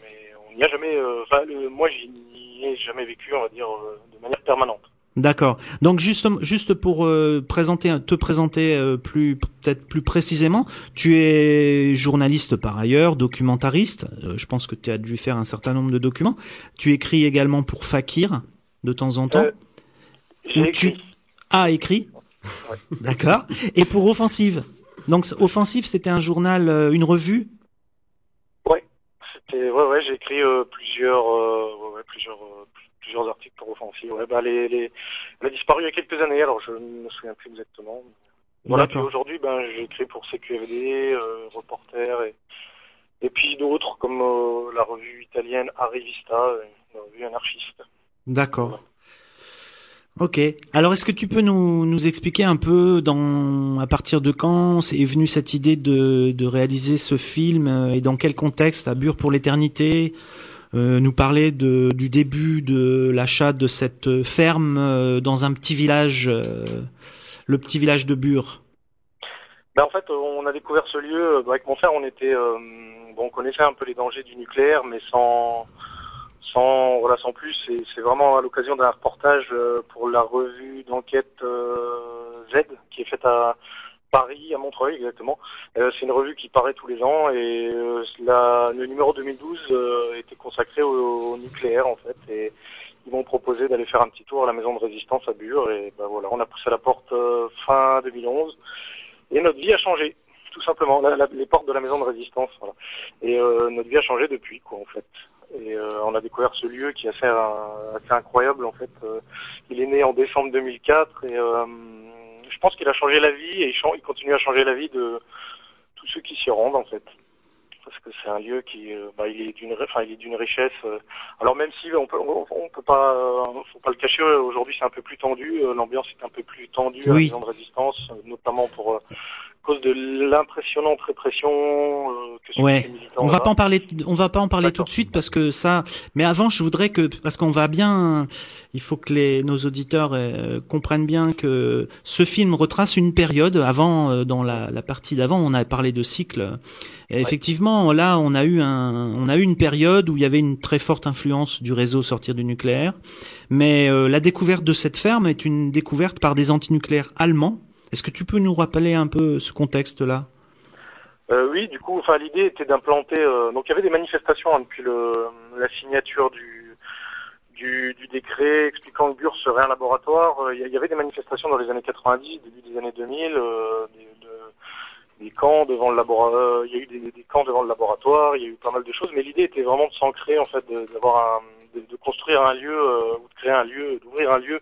mais on n'y a jamais. euh, le- moi j'y n'y ai jamais vécu, on va dire, euh, de manière permanente. D'accord. Donc juste juste pour euh, présenter te présenter euh, plus peut-être plus précisément, tu es journaliste par ailleurs, documentariste. Euh, je pense que tu as dû faire un certain nombre de documents. Tu écris également pour Fakir de temps en temps. Euh, J'ai Ou tu écrit. as écrit. D'accord. Et pour Offensive. Donc Offensive, c'était un journal, euh, une revue? C'était ouais ouais j'ai écrit euh, plusieurs euh, ouais, ouais, plusieurs euh, plusieurs articles pour Offensive. Ouais, bah les, les elle a disparu il y a quelques années alors je ne me souviens plus exactement. Voilà puis aujourd'hui ben j'écris pour CQFD, Reporter et et puis d'autres comme la revue italienne Arrivista, une revue anarchiste. D'accord. Ok. Alors, est-ce que tu peux nous, nous expliquer un peu dans, à partir de quand est venue cette idée de, de réaliser ce film euh, et dans quel contexte à Bure pour l'éternité euh, Nous parler de, du début de l'achat de cette ferme euh, dans un petit village, euh, le petit village de Bure? Ben, en fait, on a découvert ce lieu euh, avec mon frère. On était, euh, bon, on connaissait un peu les dangers du nucléaire, mais sans, sans, voilà, sans plus. C'est, vraiment à l'occasion d'un reportage euh, pour la revue d'enquête euh, Z, qui est faite à Paris, à Montreuil exactement. Euh, c'est une revue qui paraît tous les ans et la, le numéro 2012 euh, était consacré au, au nucléaire en fait. Et ils m'ont proposé d'aller faire un petit tour à la maison de résistance à Bure et ben voilà, on a poussé la porte fin 2011. Et notre vie a changé, tout simplement. Les portes de la maison de résistance, voilà. Et euh, notre vie a changé depuis, quoi, en fait. Et euh, on a découvert ce lieu qui est assez, assez incroyable, en fait. Euh, il est né en décembre 2004 et euh, je pense qu'il a changé la vie et il, continue à changer la vie de tous ceux qui s'y rendent, en fait. Parce que c'est un lieu qui, bah, il est d'une, enfin, il est d'une richesse. alors même si on peut, on, peut pas, euh, faut pas le cacher. Aujourd'hui, c'est un peu plus tendu. euh, L'ambiance est un peu plus tendue à la de résistance, notamment pour euh, cause de l'impressionnante répression euh, que Ouais. les militants. On va pas en parler, on va pas en parler tout de suite parce que ça. Mais avant, je voudrais que parce qu'on va bien, il faut que les nos auditeurs euh, comprennent bien que ce film retrace une période. Avant, euh, dans la, la partie d'avant, on a parlé de cycle. Et effectivement, là, on a eu un, on a eu une période où il y avait une très forte influence du réseau sortir du nucléaire. Mais la découverte de cette ferme est une découverte par des antinucléaires allemands. Est-ce que tu peux nous rappeler un peu ce contexte-là? Euh, oui, du coup, enfin, l'idée était d'implanter. euh, donc, il y avait des manifestations hein, depuis le, la signature du, décret expliquant que Bure serait un laboratoire. Euh, Il y, avait des manifestations dans les années 90, début des années 2000, euh, des, de- des camps devant le laboratoire. Il y a eu des, camps devant le laboratoire. Il y a eu pas mal de choses, mais l'idée était vraiment de s'ancrer, en fait, de- d'avoir un, de, construire un lieu ou de créer un lieu, d'ouvrir un lieu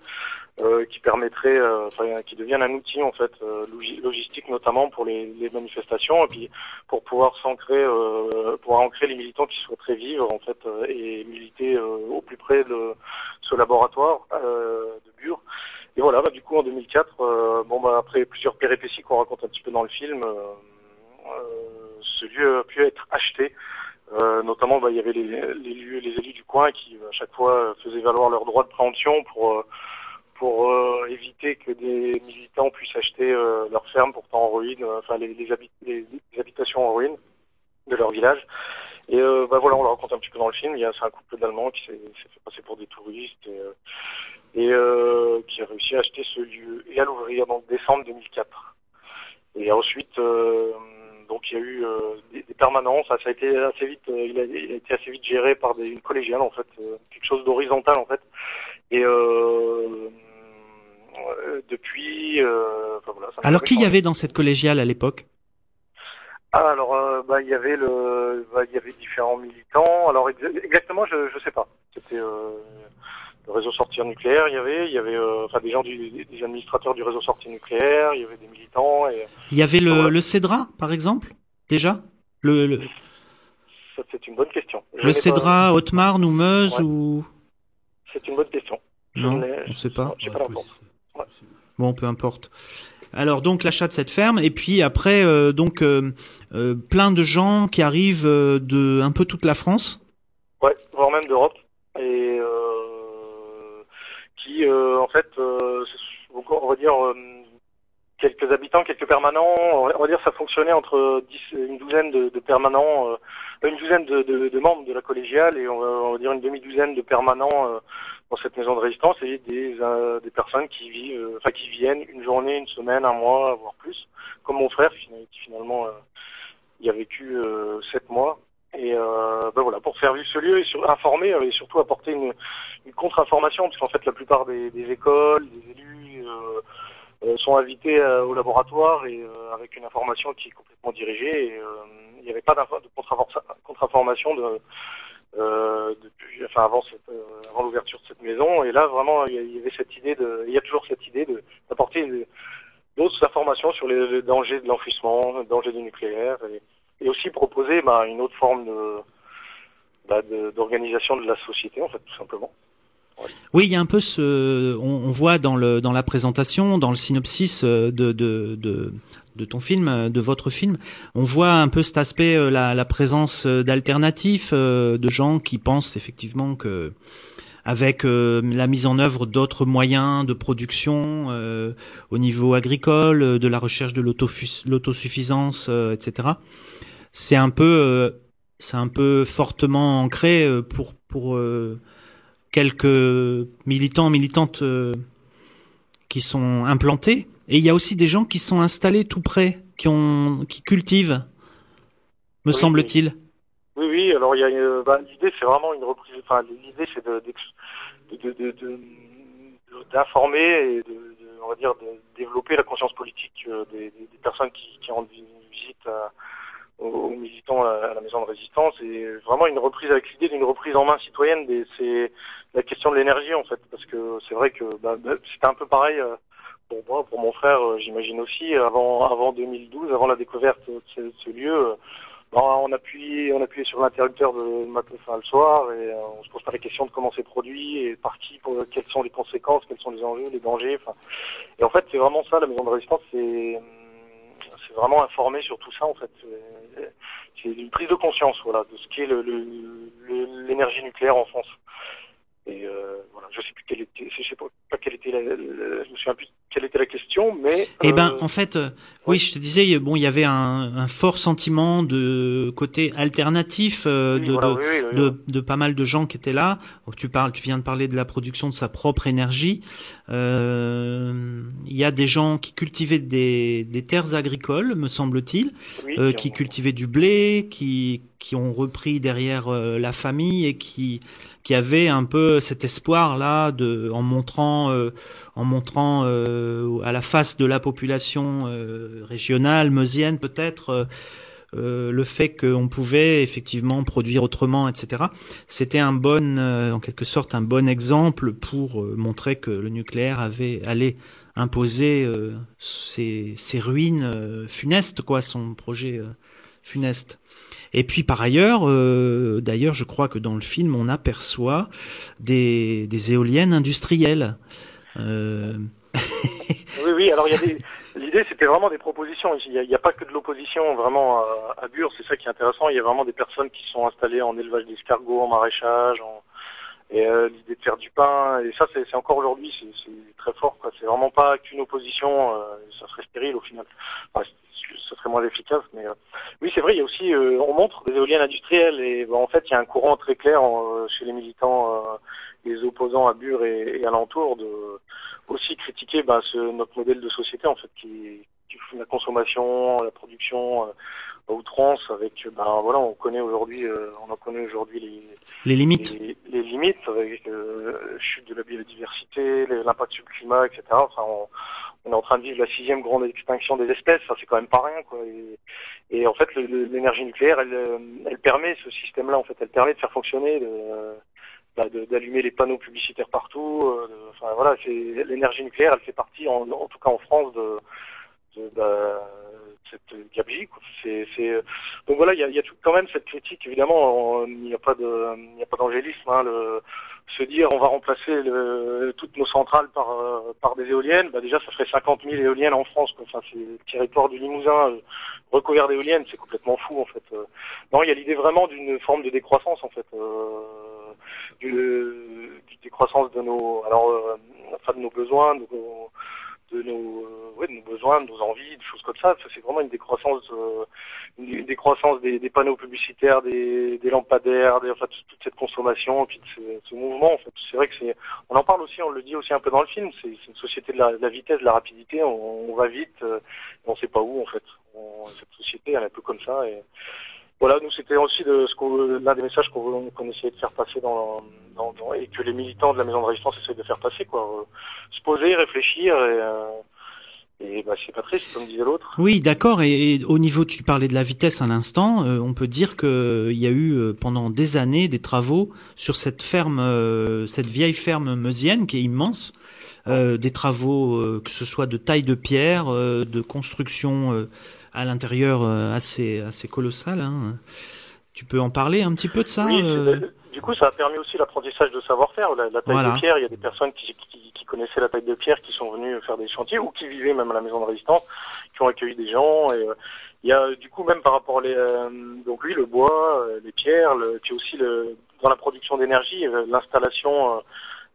euh, qui permettrait, euh, enfin, qui devienne un outil en fait euh, logi- logistique notamment pour les, les manifestations et puis pour pouvoir s'ancrer, euh, pouvoir ancrer les militants qui souhaiteraient vivre en fait euh, et militer euh, au plus près de ce laboratoire de Bure. Et voilà, bah, du coup en 2004, euh, bon bah après plusieurs péripéties qu'on raconte un petit peu dans le film, ce lieu a pu être acheté. Euh, notamment, bah, il y avait les, les, les élus du coin qui à chaque fois faisaient valoir leur droit de préemption pour pour euh, éviter que des militants puissent acheter euh, leur ferme pourtant en ruine, euh, enfin les, habit- les- habitations en ruine de leur village. Et bah voilà, on le raconte un petit peu dans le film. Il y a c'est un couple d'Allemands qui s'est fait passer pour des touristes et, qui a réussi à acheter ce lieu et à l'ouvrir donc décembre 2004. Et ensuite, donc il y a eu des, permanences. Ça, ça a été assez vite, il, a, été assez vite géré par des une collégiale en fait, quelque chose d'horizontal en fait. Et depuis, euh, enfin, voilà. ça n'a Alors qui y avait dans cette collégiale à l'époque? Ah, alors, euh, bah, il y avait le, bah, il y avait différents militants. Alors, exa- exactement, je, je sais pas. C'était euh, le réseau sortir nucléaire. Il y avait, il y avait, euh, enfin, des gens du, des administrateurs du réseau sortir nucléaire. Il y avait des militants et. Il y avait le, Voilà. le CEDRA, par exemple, déjà? Le, c'est une bonne question. Je Le pas- Cédra, Haute-Marne ou Meuse Ouais. ou C'est une bonne question. Je non, on sait pas. J'ai pas la réponse. Bon, peu importe. Alors donc l'achat de cette ferme et puis après euh, donc euh, euh, plein de gens qui arrivent de un peu toute la France. Ouais, voire même d'Europe. Et qui, en fait, on va dire quelques habitants, quelques permanents. On va dire ça fonctionnait entre 10, une douzaine de, permanents, une douzaine de, membres de la collégiale et on va, dire une demi-douzaine de permanents dans cette maison de résistance et des, euh, des personnes qui vivent, euh, enfin qui viennent une journée, une semaine, un mois, voire plus, comme mon frère qui finalement euh, y a vécu euh, sept mois. Et euh, ben voilà, pour faire vivre ce lieu et informer euh, et surtout apporter une, une contre-information, parce qu'en fait la plupart des, des écoles, des élus euh, euh, sont invités euh, au laboratoire et euh, avec une information qui est complètement dirigée. Et, euh, il n'y avait pas de contre-infor- contre-information de, euh, depuis, enfin euh, avant l'ouverture de cette maison. Et là vraiment, il y avait cette idée de, il y a toujours cette idée d'apporter d'autres informations sur les, dangers de l'enfouissement, les dangers du nucléaire, et, aussi proposer bah, une autre forme bah, de- d'organisation de, la société, en fait, tout simplement. Oui, il y a un peu ce, on, on voit dans le dans la présentation, dans le synopsis euh, de de de, de ton film, euh, de votre film, on voit un peu cet aspect, euh, la, présence euh, d'alternatifs, de gens qui pensent effectivement que avec la mise en œuvre d'autres moyens de production au niveau agricole, de la recherche de l'autosuffisance, etc. C'est un peu, c'est un peu fortement ancré pour pour quelques militants, militantes qui sont implantés. Et il y a aussi des gens qui sont installés tout près, qui ont, qui cultivent, me Oui, semble-t-il. Oui, oui. Alors, il y a, euh, bah, l'idée, c'est vraiment une reprise. Enfin, l'idée, c'est de, de, de, d'informer et de, on va dire, de développer la conscience politique euh, des, personnes qui, qui rendent vi- visite à- aux, militants à, la- maison de résistance et vraiment une reprise avec l'idée d'une reprise en main citoyenne. Des, c'est la question de l'énergie, en fait, parce que c'est vrai que bah, bah, c'était un peu pareil. Euh, pour moi, pour mon frère, euh, j'imagine aussi, avant, avant 2012, avant la découverte de ce, de ce lieu, euh, ben, on appuyait, on appuyait sur l'interrupteur de matin, enfin, le soir, et euh, on se pose pas la question de comment c'est produit et par qui, pour, quelles sont les conséquences, quels sont les enjeux, les dangers. Et en fait, c'est vraiment ça, la maison de résistance, c'est, c'est vraiment informer sur tout ça, en fait. C'est- une prise de conscience, voilà, de ce qu'est le, le- le- l'énergie nucléaire en France. Et euh, voilà, je sais plus quelle était, je sais pas quelle était la, la- je me souviens plus quelle était la question, mais Eh ben, euh, en fait, euh, oui, je te disais, bon, il y avait un, un fort sentiment de côté alternatif euh, Oui, de, voilà, de, oui, oui, oui, de, pas mal de gens qui étaient là. Donc, tu parles, tu viens de parler de la production de sa propre énergie. Euh, Il y a des gens qui cultivaient des, des terres agricoles, me semble-t-il, euh, qui cultivaient du blé, qui qui ont repris derrière la famille et qui qui avaient un peu cet espoir là de en montrant euh, en montrant euh, à la face de la population euh, régionale, meusienne peut-être, euh, le fait qu'on pouvait effectivement produire autrement, etc. C'était un bon, en quelque sorte, un bon exemple pour montrer que le nucléaire avait allait imposer ses, ses ruines funestes, quoi, son projet funeste. Et puis par ailleurs, d'ailleurs, je crois que dans le film, on aperçoit des éoliennes industrielles. Euh, Oui, oui, alors il y a des... L'idée, c'était vraiment des propositions. Il n'y a, pas que de l'opposition vraiment à, à Bure, c'est ça qui est intéressant. Il y a vraiment des personnes qui sont installées en élevage d'escargots, en maraîchage, en... et euh, l'idée de faire du pain. Et ça, c'est encore aujourd'hui, c'est très fort. quoi. C'est vraiment pas qu'une opposition, euh, ça serait stérile au final. Enfin, ça serait moins efficace, mais euh, oui, c'est vrai. Il y a aussi, euh, on montre des éoliennes industrielles, et ben, en fait, il y a un courant très clair en- chez les militants, euh, les opposants à Bure et, et alentour de aussi critiquer bah, ce, notre modèle de société en fait qui, qui fout la consommation, la production euh, à outrance avec ben voilà on connaît aujourd'hui euh, on en connaît aujourd'hui les, les limites. les, les limites avec euh, chute de la biodiversité, l'impact sur le climat, etc. Enfin on, on est en train de vivre la sixième grande extinction des espèces, ça c'est quand même pas rien quoi. Et, et en fait le- le- l'énergie nucléaire elle, euh, elle permet ce système là en fait, elle permet de faire fonctionner de- bah, d'allumer les panneaux publicitaires partout. euh, de- enfin voilà, c'est l'énergie nucléaire, elle fait partie, en, en tout cas en France, de, de, bah, cette gabegie. C'est, euh, donc voilà, il y a, y a tout- quand même cette critique. Évidemment, il n'y a pas de, n'y a pas d'angélisme. Hein, se dire on va remplacer le, toutes nos centrales par, euh, par des éoliennes, bah déjà ça ferait 50 000 éoliennes en France. Quoi. Enfin, c'est le territoire du Limousin recouvert d'éoliennes, c'est complètement fou en fait. Non, il y a l'idée vraiment d'une forme de décroissance en fait, euh, du, du décroissance de nos, alors, euh, enfin de nos besoins, de nos, de nos, euh, ouais, de nos besoins, de nos envies, des choses comme ça. C'est vraiment une décroissance, euh, une, décroissance des, des panneaux publicitaires, des, des lampadaires, des, toute, cette consommation, et puis de ce, ce mouvement. En fait, c'est vrai que c'est, on en parle aussi, on le dit aussi un peu dans le film. C'est une société de la, vitesse, de la rapidité. On, va vite, on sait pas où en fait. Cette société, elle est un peu comme ça. Voilà, nous c'était aussi de ce l'un des messages qu'on qu'on essayait de faire passer dans, dans, dans- et que les militants de la maison de résistance essaient de faire passer quoi. Euh, se poser, réfléchir et, euh, et bah c'est pas triste comme disait l'autre. Oui, d'accord. Et, au niveau, tu parlais de la vitesse à l'instant, euh, on peut dire que il y a eu euh, pendant des années des travaux sur cette ferme, euh, cette vieille ferme meusienne qui est immense. Euh, des travaux, euh, que ce soit de taille de pierre, euh, de construction euh, à l'intérieur euh, assez assez colossale. Hein. Tu peux en parler un petit peu de ça Oui, euh c'est- du coup ça a permis aussi l'apprentissage de savoir-faire. La, la taille Voilà. de pierre, il y a des personnes qui, qui, qui connaissaient la taille de pierre qui sont venues faire des chantiers ou qui vivaient même à la maison de résistance, qui ont accueilli des gens. Et, euh, il y a du coup même par rapport les euh, donc oui le bois, euh, les pierres, le, puis aussi le dans la production d'énergie, euh, l'installation, euh,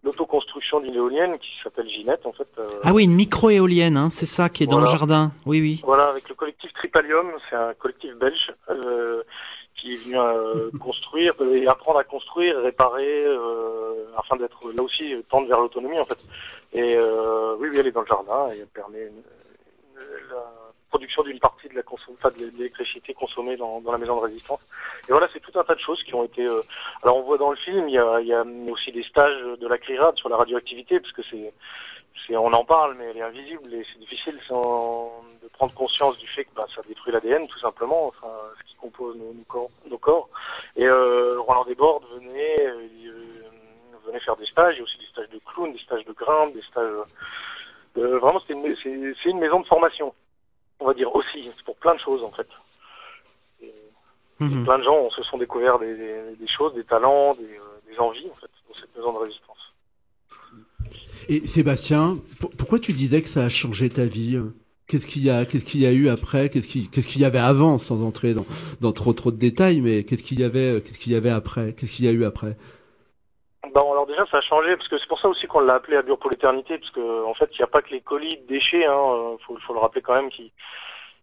l'autoconstruction d'une éolienne qui s'appelle Ginette en fait. euh, Ah oui, une micro-éolienne, hein, c'est ça qui est dans Voilà. le jardin. Oui, oui. Voilà, avec le collectif Tripalium, c'est un collectif belge euh, qui est venu euh, construire et apprendre à construire, réparer, euh, afin d'être là aussi euh, tendre vers l'autonomie en fait. Et euh, oui, oui, elle est dans le jardin et elle permet une- une- la production d'une partie de de l'électricité consommée dans, la maison de résistance. Et voilà, c'est tout un tas de choses qui ont été. euh, Alors on voit dans le film, il y a, il y a aussi des stages de la CRIRAD sur la radioactivité, parce que c'est c'est, on en parle, mais elle est invisible et c'est difficile sans, de prendre conscience du fait que bah, ça détruit l'ADN tout simplement, enfin, ce qui compose nos, nos corps. Et euh, Roland Desbordes venait, euh, venait faire des stages, il y a aussi des stages de clown, des stages de grimpe, des stages. euh, vraiment, c'était une, c'est, c'est une maison de formation, on va dire aussi, c'est pour plein de choses en fait. Et, Mhm. Plein de gens se sont découverts des, des, des choses, des talents, des, euh, des envies en fait, dans cette maison de résistance. Et Sébastien, pour- pourquoi tu disais que ça a changé ta vie euh? Qu'est-ce qu'il y a, qu'est-ce qu'il y a eu après? Qu'est-ce qu'il, qu'est-ce qu'il y avait avant, sans entrer dans, dans trop trop de détails, mais qu'est-ce qu'il y avait, euh, qu'est-ce qu'il y avait après? Qu'est-ce qu'il y a eu après? Bon, alors déjà, ça a changé, parce que c'est pour ça aussi qu'on l'a appelé à Bure pour l'éternité, parce que en fait, il n'y a pas que les colis de déchets, hein, euh, faut, faut le rappeler quand même, qui,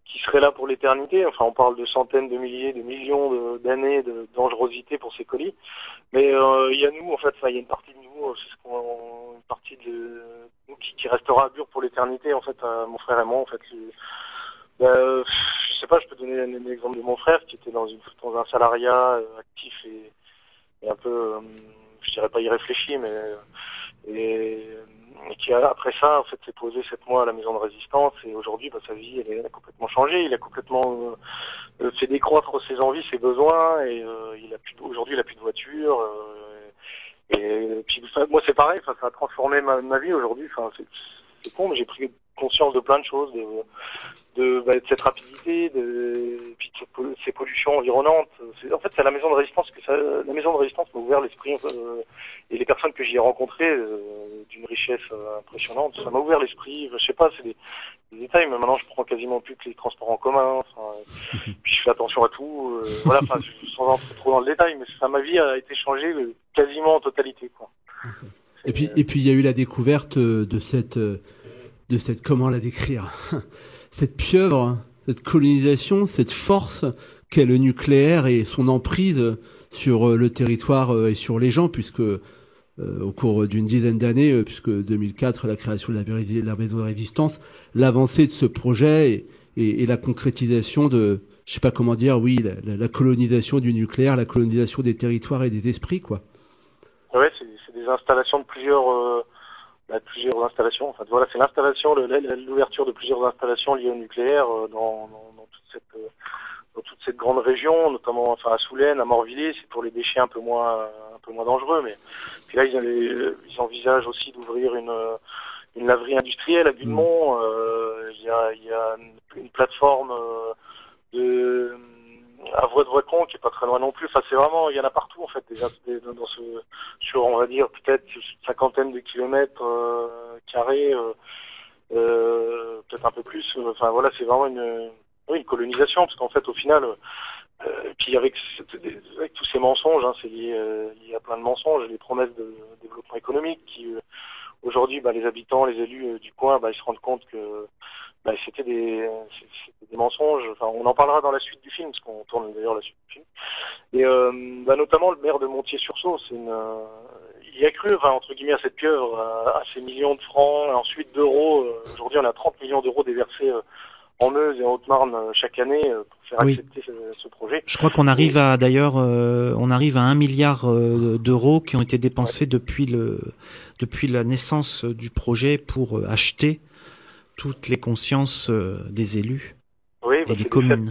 qui seraient là pour l'éternité. Enfin, on parle de centaines de milliers, de millions de- d'années de, dangerosité pour ces colis. Mais euh, il y a nous, en fait, il y a une partie de nous, euh, c'est ce qu'on, une partie de nous qui, qui restera à Bure pour l'éternité, en fait, mon frère et moi, en fait. le- bah, euh, je sais pas, je peux donner un, un exemple de mon frère qui était dans, une, dans un salariat actif et, et un peu, je dirais pas irréfléchi, mais euh, et, et qui après ça en fait s'est posé sept mois à la maison de résistance et aujourd'hui bah, sa vie elle, a complètement changé. Il a complètement euh, fait décroître ses envies, ses besoins et euh, il a plus aujourd'hui il a plus de voiture. euh, et, enfin, moi c'est pareil, ça a transformé ma, ma vie aujourd'hui. Enfin c'est con, mais j'ai pris conscience de plein de choses, de, de, bah, de cette rapidité, de, puis ces pollutions environnantes. En fait, c'est la maison de résistance que ça, la maison de résistance m'a ouvert l'esprit euh, et les personnes que j'y ai rencontrées euh, d'une richesse euh, impressionnante. Ça m'a ouvert l'esprit. Je sais pas, c'est des, des détails, mais maintenant je prends quasiment plus que les transports en commun. Puis je fais attention à tout. voilà, sans entrer trop dans le détail, mais ça, ma vie a été changée quasiment en totalité, quoi. Et puis, et puis il y a eu la découverte de cette, de cette, comment la décrire Cette pieuvre, cette colonisation, cette force qu'est le nucléaire et son emprise sur euh, le territoire euh, et sur les gens, puisque euh, au cours d'une dizaine d'années, puisque 2004, la création de la, maison de résistance, l'avancée de ce projet et, la concrétisation de, je sais pas comment dire, oui, la, colonisation du nucléaire, la colonisation des territoires et des esprits, quoi. Ouais, c'est des installations de plusieurs, bah, plusieurs installations. En fait, voilà, c'est l'installation, l'ouverture de plusieurs installations liées au nucléaire euh, dans, dans, dans toute cette, euh, dans toute cette grande région, notamment enfin à Soulaine, à Morvilliers, c'est pour les déchets un peu moins, un peu moins dangereux. Mais puis là, ils, ils envisagent aussi d'ouvrir une, euh, une laverie industrielle à Gudemont. Euh, il y a, y a une, une plateforme euh, de voie de Voiton qui est pas très loin non plus. Enfin, c'est vraiment, il y en a partout en fait déjà dans ce sur on va dire peut-être une cinquantaine de kilomètres euh, carrés, euh, euh, peut-être un peu plus. Enfin voilà, c'est vraiment une une colonisation parce qu'en fait au final. Euh, puis avec, avec tous ces mensonges, hein, c'est lié, euh, lié à plein de mensonges, les promesses de développement économique qui euh, aujourd'hui, bah, les habitants, les élus du coin, bah, ils se rendent compte que bah, c'était des, c'était des mensonges. Enfin, on en parlera dans la suite du film, parce qu'on tourne d'ailleurs la suite du film. Et euh, bah, notamment le maire de Montier-sur-Sault, c'est une, euh, il a cru, enfin, entre guillemets, à cette pieuvre, à, à ces millions de francs, et ensuite d'euros. Euh, Aujourd'hui, on a 30 millions d'euros déversés euh, en Meuse et en Haute-Marne euh, chaque année euh, pour faire Oui. accepter ce, ce projet. Je crois qu'on arrive à d'ailleurs, euh, on arrive à un milliard euh, d'euros qui ont été dépensés depuis le depuis la naissance du projet pour euh, acheter toutes les consciences euh, des élus Oui, et bah, des communes.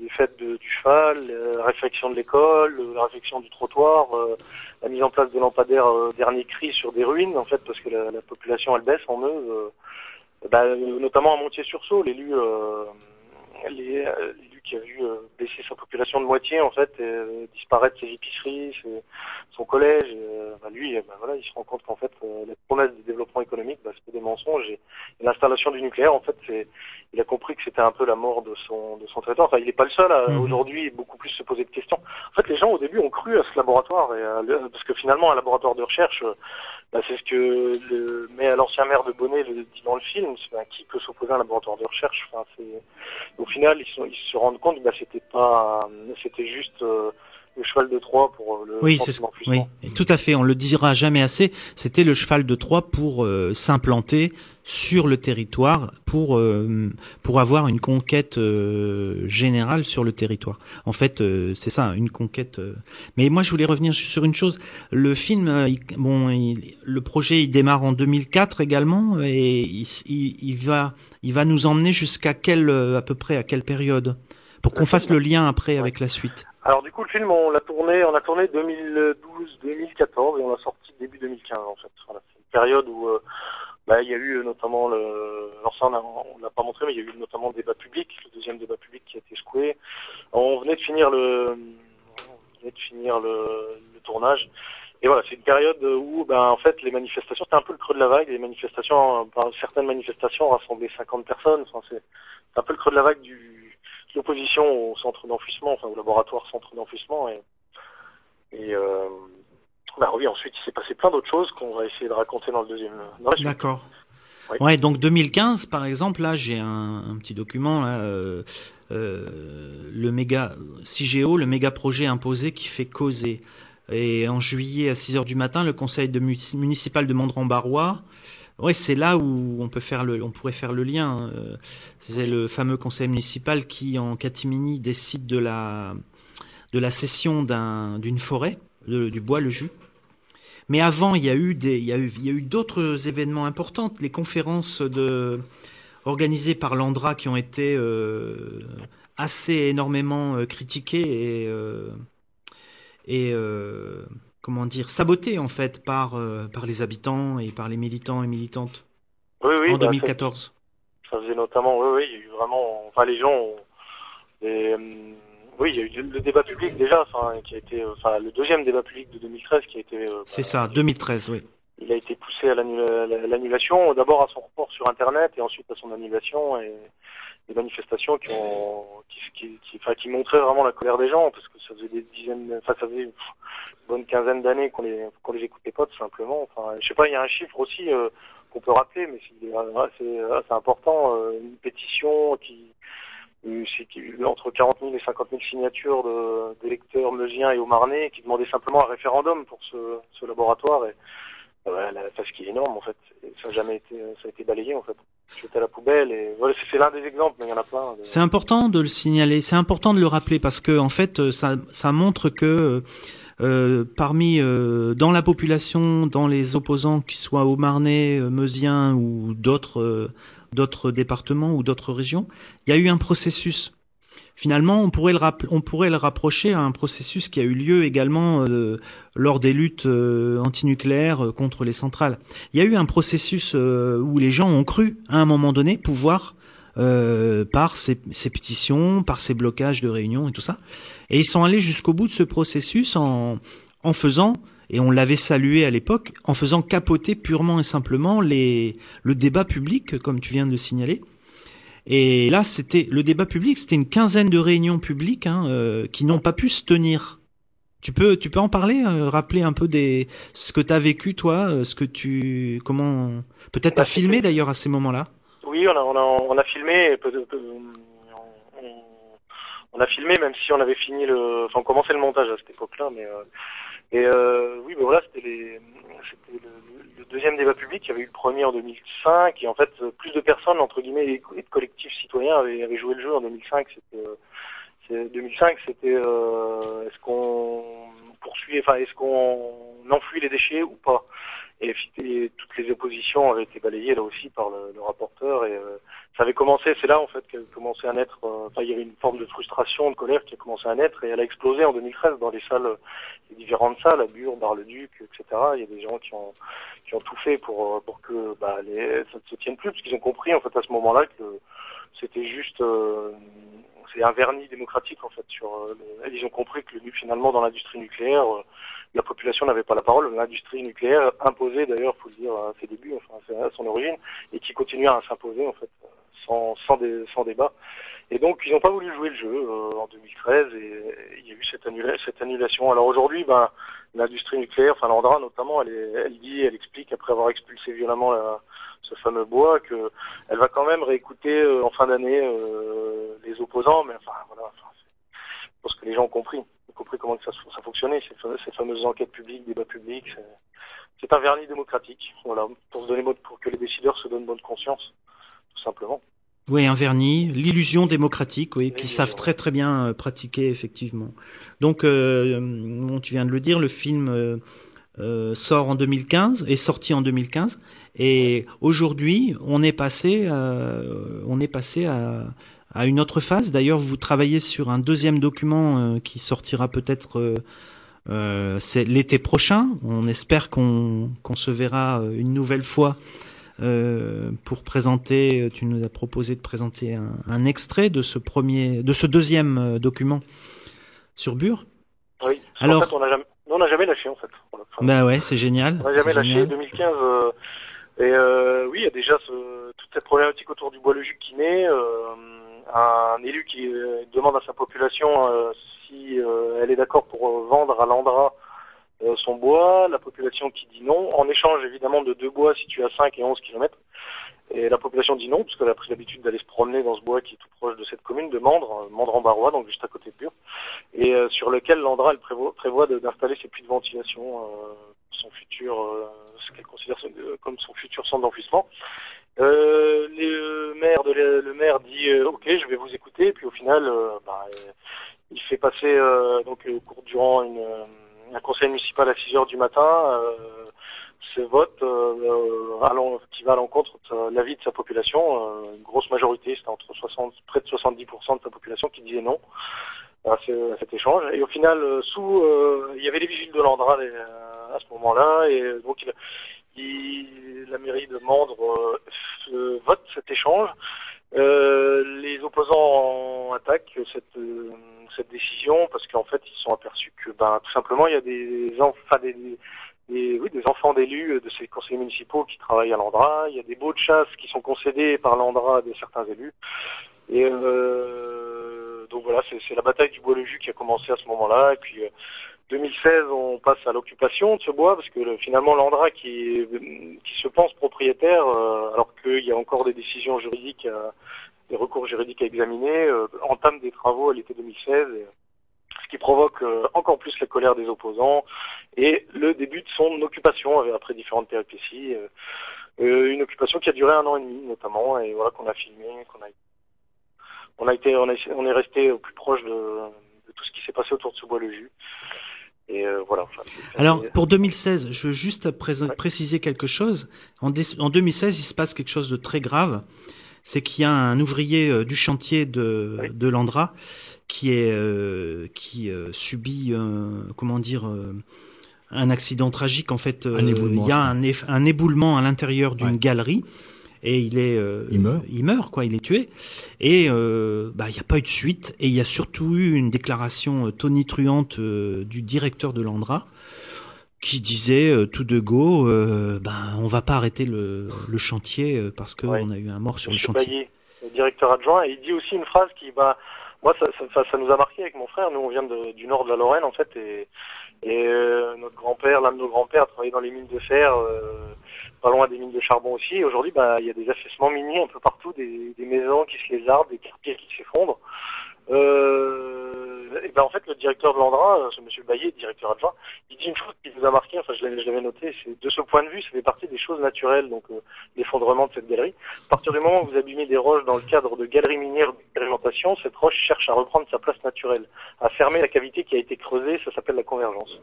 Des fêtes du, du cheval, euh, la réfection de l'école, euh, la réfection du trottoir, euh, la mise en place de lampadaires euh, dernier cri sur des ruines, en fait, parce que la, la population elle baisse en euh, bah, euh, notamment à Montier-sur-Sault, l'élu, euh, les- euh, l'élu qui a vu euh, baisser sa population de moitié, en fait, euh, disparaître ses épiceries, ses- son collège, et, euh, bah, lui, euh, bah, voilà, il se rend compte qu'en fait, euh, les promesses de développement économique, bah, c'était des mensonges, et, l'installation du nucléaire, en fait, c'est il a compris que c'était un peu la mort de son de son territoire. Enfin, il n'est pas le seul à Mhm. aujourd'hui beaucoup plus se poser de questions. En fait, les gens au début ont cru à ce laboratoire et à parce que finalement, un laboratoire de recherche, euh, bah, c'est ce que le mais l'ancien maire de Bonnet le dit dans le film. c'est, bah, qui peut s'opposer à un laboratoire de recherche? Enfin, c'est au final, ils, sont- ils se rendent compte que bah, c'était pas c'était juste euh, le cheval de Troie pour euh, le Oui, c'est oui, et tout à fait. On le dira jamais assez. C'était le cheval de Troie pour euh, s'implanter sur le territoire, pour euh, pour avoir une conquête euh, générale sur le territoire. En fait, euh, c'est ça, une conquête. euh. Mais moi, je voulais revenir sur une chose. Le film, il- bon, il- le projet, il démarre en 2004 également, et il, il- il va il va nous emmener jusqu'à quelle à peu près à quelle période? Pour qu'on fasse le lien après avec la suite. Alors du coup, le film, on l'a tourné, on a tourné 2012-2014 et on l'a sorti début 2015 en fait. C'est une période où euh, bah, il y a eu euh, notamment le, alors ça on l'a pas montré, mais il y a eu notamment le débat public, le deuxième débat public qui a été secoué. On venait de finir le, on venait de finir le, le tournage. Et voilà, c'est une période où, ben, en fait, les manifestations, c'était un peu le creux de la vague. Les manifestations, par certaines manifestations rassemblaient 50 personnes. Enfin, c'est un peu le creux de la vague du, l'opposition au centre d'enfouissement, enfin au laboratoire centre d'enfouissement. Et, et euh, bah oui, ensuite il s'est passé plein d'autres choses qu'on va essayer de raconter dans le deuxième. D'accord. Oui. Ouais, donc 2015, par exemple, là, j'ai un, un petit document, là, euh, euh, le méga CIGEO, le méga projet imposé qui fait causer. Et en juillet à 6 heures du matin, le conseil de municipal de Mondran-Barrois, ouais, c'est là où on peut faire on pourrait faire le lien. euh, C'est le fameux conseil municipal qui, en catimini, décide de la, de la cession d'un, d'une forêt, du bois, le jus. Mais avant, il y a eu des, il y a eu, il y a eu d'autres événements importants, les conférences organisées par l'Andra qui ont été euh, assez énormément euh, critiquées et, et comment dire, sabotées en fait par, euh, par les habitants et par les militants et militantes Oui, oui. en bah, 2014. Ça, ça faisait notamment, oui, oui, il y a eu vraiment, enfin les gens, ont- hum, oui, il y a eu le débat public déjà, enfin qui a été, euh, enfin le deuxième débat public de 2013 qui a été. euh, C'est ça, 2013, oui. il a été poussé à l'annu- à l'annulation, d'abord à son report sur Internet et ensuite à son annulation et des manifestations qui ont qui, qui, qui, enfin, qui montraient vraiment la colère des gens parce que ça faisait des dizaines, enfin ça faisait bonne quinzaine d'années qu'on les qu'on les écoutait pas tout simplement. Enfin, je sais pas, il y a un chiffre aussi euh, qu'on peut rappeler, mais c'est euh, assez important, euh, une pétition qui euh, entre 40 000 et 50 000 signatures de- d'électeurs meusiens et haut-marnais qui demandaient simplement un référendum pour ce, ce laboratoire. Et, Ouais, la phase qui est énorme en fait. Ça a jamais été, ça a été balayé en fait. Jeté à la poubelle et voilà, c'est- l'un des exemples, mais il y en a plein. de- C'est important de le signaler, c'est important de le rappeler parce que en fait, euh, ça, ça montre que euh, parmi euh, dans la population, dans les opposants, qu'ils soient au Marnais, euh, Meusiens ou d'autres euh, d'autres départements ou d'autres régions, il y a eu un processus. Finalement, on pourrait le rapprocher à un processus qui a eu lieu également lors des luttes euh, antinucléaires contre les centrales. Il y a eu un processus où les gens ont cru à un moment donné pouvoir euh, par ces, ces pétitions, par ces blocages de réunions et tout ça. Et ils sont allés jusqu'au bout de ce processus en, en faisant, et on l'avait salué à l'époque, en faisant capoter purement et simplement les, le débat public, comme tu viens de le signaler. Et là, c'était le débat public, c'était une quinzaine de réunions publiques hein, euh, qui n'ont pas pu se tenir. Tu peux, tu peux en parler, euh, rappeler un peu des ce que tu as vécu toi, euh, ce que tu, comment, peut-être t'as filmé d'ailleurs à ces moments-là? Oui, on a, on a, on a filmé. on, on a filmé, même si on avait fini le, enfin, on commençait le montage à cette époque-là, mais euh, et euh, oui, ben voilà, c'était les, c'était le, deuxième débat public. Il y avait eu le premier en 2005, et en fait, plus de personnes entre guillemets et de collectifs citoyens avaient, joué le jeu en 2005. C'était, euh, c'est- 2005, c'était euh, est-ce qu'on poursuit, enfin, est-ce qu'on enfouit les déchets ou pas? Et, toutes les oppositions avaient été balayées là aussi par le, le rapporteur. Et euh, ça avait commencé, c'est là en fait qu'elle commençait à naître, euh, enfin il y avait une forme de frustration, de colère qui a commencé à naître. Et elle a explosé en 2013 dans les salles, les différentes salles, à Bure, Bar-le-Duc, etc. Il y a des gens qui ont qui ont tout fait pour euh, pour que bah, les, ça ne se tienne plus. Parce qu'ils ont compris en fait à ce moment-là que c'était juste euh, c'est un vernis démocratique en fait sur euh, ils ont compris que le, finalement dans l'industrie nucléaire la population n'avait pas la parole. L'industrie nucléaire imposée, d'ailleurs, faut le dire, à ses débuts, enfin, à son origine, et qui continue à s'imposer, en fait, sans, sans, dé- sans débat. Et donc, ils n'ont pas voulu jouer le jeu euh, en 2013, et il y a eu cette, cette annulation. Alors aujourd'hui, ben, l'industrie nucléaire, enfin l'Andra notamment, elle, est- elle dit, elle explique, après avoir expulsé violemment ce fameux bois, que elle va quand même réécouter euh, en fin d'année euh, les opposants, mais enfin, voilà, enfin, je pense que les gens ont compris compris comment ça, ça fonctionnait, ces, fa- ces fameuses enquêtes publiques, débats publics. c'est- un vernis démocratique, voilà, pour se donner pour que les décideurs se donnent bonne conscience, tout simplement. Oui, un vernis, l'illusion démocratique, oui, qui savent très très bien euh, pratiquer effectivement. Donc, euh, bon, tu viens de le dire, le film euh, euh, sort en 2015, est sorti en 2015, et aujourd'hui, on est passé, on est passé à, à une autre phase. D'ailleurs, vous travaillez sur un deuxième document euh, qui sortira peut-être. euh, euh, c'est l'été prochain. On espère qu'on qu'on se verra une nouvelle fois euh, pour présenter. Tu nous as proposé de présenter un, un extrait de ce premier, de ce deuxième document sur Bure. Oui. Alors- fait, on n'a jamais, on n'a jamais lâché en fait. Enfin, Bah ouais, c'est génial. on n'a jamais lâché. génial. 2015. euh, et euh, oui, il y a déjà ce, toute cette problématique autour du bois jus qui naît. Un élu qui euh, demande à sa population euh, si euh, elle est d'accord pour vendre à l'Andra son bois, la population qui dit non, en échange évidemment de deux bois situés à 5 et 11 kilomètres. Et la population dit non, parce qu'elle a pris l'habitude d'aller se promener dans ce bois qui est tout proche de cette commune de Mandre, Mandre-en-Barrois, donc juste à côté de Bure, et euh, sur lequel l'Andra elle prévoit, prévoit d'installer ses puits de ventilation, euh, son futur, euh, ce qu'elle considère comme son futur centre d'enfouissement. Euh, les- le maire de le maire dit euh, ok je vais vous écouter. Puis au final euh, bah, euh, il fait passer donc au cours durant une, un conseil municipal à 6 heures du matin ce vote euh, qui va à l'encontre de l'avis de sa population. Une grosse majorité c'était entre 60 près de 70% de sa population qui disait non à, à cet échange. Et au final sous euh, il y avait les vigiles de l'Andra à ce moment-là. Et donc il, la mairie de Mandre euh, f- vote cet échange. Euh, les opposants attaquent cette, euh, cette décision parce qu'en fait ils sont aperçus que ben, tout simplement il y a des, enf- enfin, des, des, oui, des enfants d'élus de ces conseillers municipaux qui travaillent à l'Andra. Il y a des baux de chasse qui sont concédés par l'Andra à des certains élus. Et euh, donc voilà, c'est c'est la bataille du bois le jus qui a commencé à ce moment-là. Et puis euh, 2016, on passe à l'occupation de ce bois parce que le- finalement l'Andra qui, qui se pense propriétaire, euh, alors qu'il y a encore des décisions juridiques, à- des recours juridiques à examiner, euh, entame des travaux à l'été 2016. et, ce qui provoque euh, encore plus la colère des opposants et le début de son occupation euh, après différentes péripéties. euh, euh, une occupation qui a duré un an et demi notamment et voilà qu'on a filmé, qu'on a on a été on, on est resté au plus proche de, de tout ce qui s'est passé autour de ce bois le jus. Et euh, voilà. Enfin, c'est- Alors, pour 2016, je veux juste pré- Ouais. préciser quelque chose. En, dé- en 2016, il se passe quelque chose de très grave. C'est qu'il y a un ouvrier euh, du chantier de, Oui. de l'Andra qui est euh, qui euh, subit euh, comment dire euh, un accident tragique. En fait, euh, Un éboulement, il y a un, éboulement à l'intérieur d'une Ouais. galerie et il est euh, Il meurt. il meurt quoi, il est tué et euh, bah il n'y a pas eu de suite et il y a surtout eu une déclaration euh, tonitruante euh, du directeur de l'Andra qui disait euh, tout de go euh, ben on va pas arrêter le, le chantier parce que Ouais. on a eu un mort sur le chantier. Le directeur adjoint, et il dit aussi une phrase qui, bah, moi, ça, ça, ça- ça nous a marqué avec mon frère. Nous, on vient de- du nord de la Lorraine, en fait, et, et euh, notre grand-père, l'un de nos grands-pères, travaillait dans les mines de fer, euh, pas loin des mines de charbon aussi. Et aujourd'hui, bah, il y a des affaissements miniers un peu partout, des, des maisons qui se lézardent, des quartiers qui s'effondrent. Euh, et ben en fait, le directeur de l'Andra, euh, ce monsieur Baillet, directeur adjoint, il dit une chose qui nous a marqué, enfin je l'avais, noté, c'est de ce point de vue, ça fait partie des choses naturelles, donc euh, l'effondrement de cette galerie. À partir du moment où vous abîmez des roches dans le cadre de galeries minières d'expérimentation, cette roche cherche à reprendre sa place naturelle, à fermer la cavité qui a été creusée, ça s'appelle la convergence.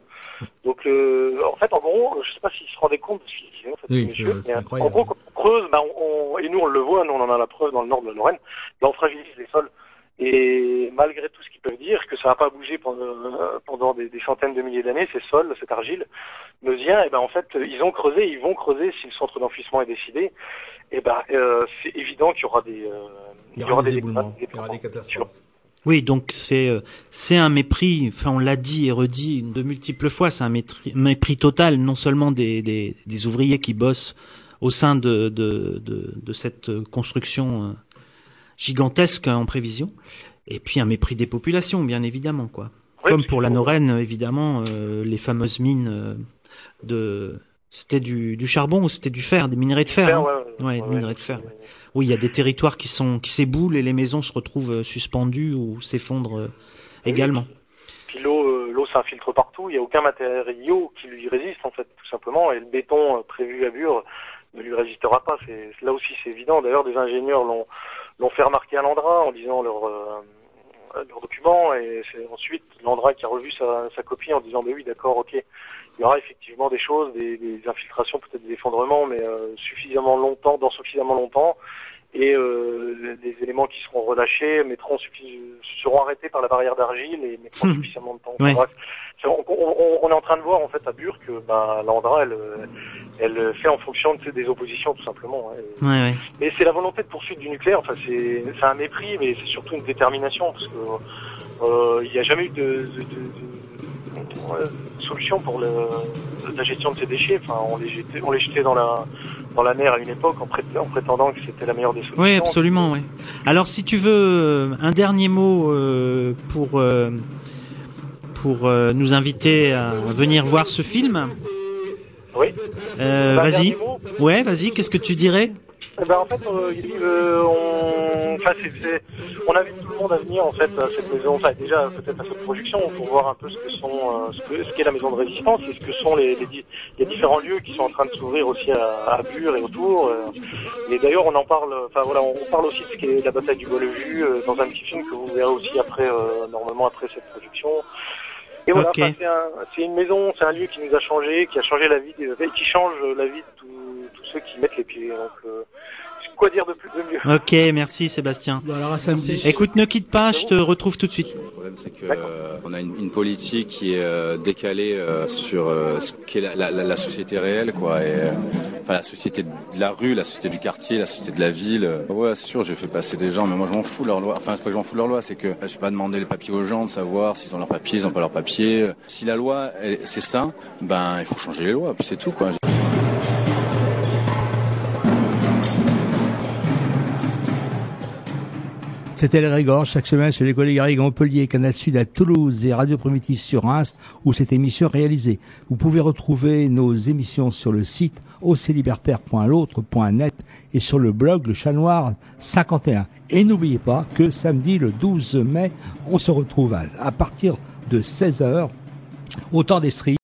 Donc euh, en fait, en gros, je sais pas s'il se rendait compte disait, en fait, Oui, monsieur, mais, incroyable. en gros, quand on creuse, ben, on, on- et nous on le voit, nous on en a la preuve dans le nord de la Lorraine, ben, on fragilise les sols. Et malgré tout ce qu'ils peuvent dire, que ça n'a pas bougé pendant, euh, pendant des, des centaines de milliers d'années, ces sols, cette argile meusien, et ben en fait, ils ont creusé, ils vont creuser si le centre d'enfouissement est décidé. Et ben euh, c'est évident qu'il y aura des, euh, Il y aura des éboulements, des- il y aura des catastrophes. Oui, donc c'est euh, c'est un mépris. Enfin, on l'a dit et redit de multiples fois. C'est un mépris, mépris total, non seulement des, des, des ouvriers qui bossent au sein de de, de, de cette construction euh, gigantesque en prévision, et puis un mépris des populations, bien évidemment, quoi. Comme pour la Norraine, évidemment, euh, les fameuses mines euh, de c'était du, du charbon ou c'était du fer, des minerais de fer. Fer, hein ouais, Ouais, ouais, minerais de fer. Oui, il y a des territoires qui sont qui s'éboulent et les maisons se retrouvent euh, suspendues ou s'effondrent euh, également. Puis l'eau, l'eau s'infiltre partout. Il n'y a aucun matériau qui lui résiste en fait, tout simplement. Et le béton prévu à Bure ne lui résistera pas. C'est là aussi c'est évident. D'ailleurs, des ingénieurs l'ont l'ont fait remarquer à l'Andra en lisant leur euh, leurs documents. Et c'est ensuite l'Andra qui a revu sa, copie en disant, mais oui, d'accord, ok. Il y aura effectivement des choses, des, des infiltrations, peut-être des effondrements, mais euh, suffisamment longtemps, dans suffisamment longtemps, et euh, les éléments qui seront relâchés mettront seront arrêtés par la barrière d'argile et mettront Mhm. suffisamment de temps. C'est- on, on- on est en train de voir en fait à Bure que bah, l'Andra elle, elle fait en fonction de, des oppositions tout simplement. hein. Ouais. mais c'est la volonté de poursuite du nucléaire. Enfin, c'est un mépris, mais c'est surtout une détermination parce que euh, il n'y a jamais eu de, de- de- de- solution pour le, la gestion de ces déchets. Enfin, on les jetait, on les jetait dans la dans la mer à une époque en, prét- en prétendant que c'était la meilleure des solutions. Oui, absolument. Ouais. Alors, si tu veux euh, un dernier mot euh, pour euh, pour euh, nous inviter à venir voir ce film, Oui. vas-y. Ouais, vas-y. Qu'est-ce que tu dirais? Eh ben, en fait, euh, euh, on, enfin, invite tout le monde à venir en fait à cette maison, enfin déjà peut-être à cette projection pour voir un peu ce que sont, euh, ce que- ce qu'est la maison de résistance et ce que sont les, les, di- les différents lieux qui sont en train de s'ouvrir aussi à, à Bure et autour. Et d'ailleurs, on en parle, enfin voilà, on parle aussi de ce qu'est la bataille du Bois-le-Jus euh, dans un petit film que vous verrez aussi après, euh, normalement après cette projection. Et voilà, enfin, c'est un- c'est une maison, c'est un lieu qui nous a changé, qui a changé la vie, des- et qui change la vie de tous tous ceux qui mettent les pieds. Donc, euh, quoi dire de plus de mieux Ok, merci Sébastien. Bon, alors à samedi. Écoute, ne quitte pas, je te retrouve tout de suite. Le problème, c'est que euh, on a une, une politique qui est euh, décalée euh, sur euh, ce qu'est la, la, la- la société réelle, quoi. Et, euh, enfin, la société de la rue, la société du quartier, la société de la ville. Ouais, c'est sûr, j'ai fait passer des gens, mais moi, je m'en fous de leur loi. Enfin, c'est pas que je m'en fous de leur loi, c'est que je vais pas demander les papiers aux gens de savoir s'ils ont leurs papiers, ils ont pas leurs papiers. Si la loi, elle- c'est ça, ben, il faut changer les lois, puis c'est tout, quoi. C'était le Grégor, chaque semaine sur les collègues à Montpellier, Canal Sud à Toulouse et Radio Primitif sur Reims, où cette émission est réalisée. Vous pouvez retrouver nos émissions sur le site oclibertaire.l'autre.net et sur le blog Le Chat Noir 51. Et n'oubliez pas que samedi, le 12 mai, on se retrouve à, partir de 16h, au temps des streams.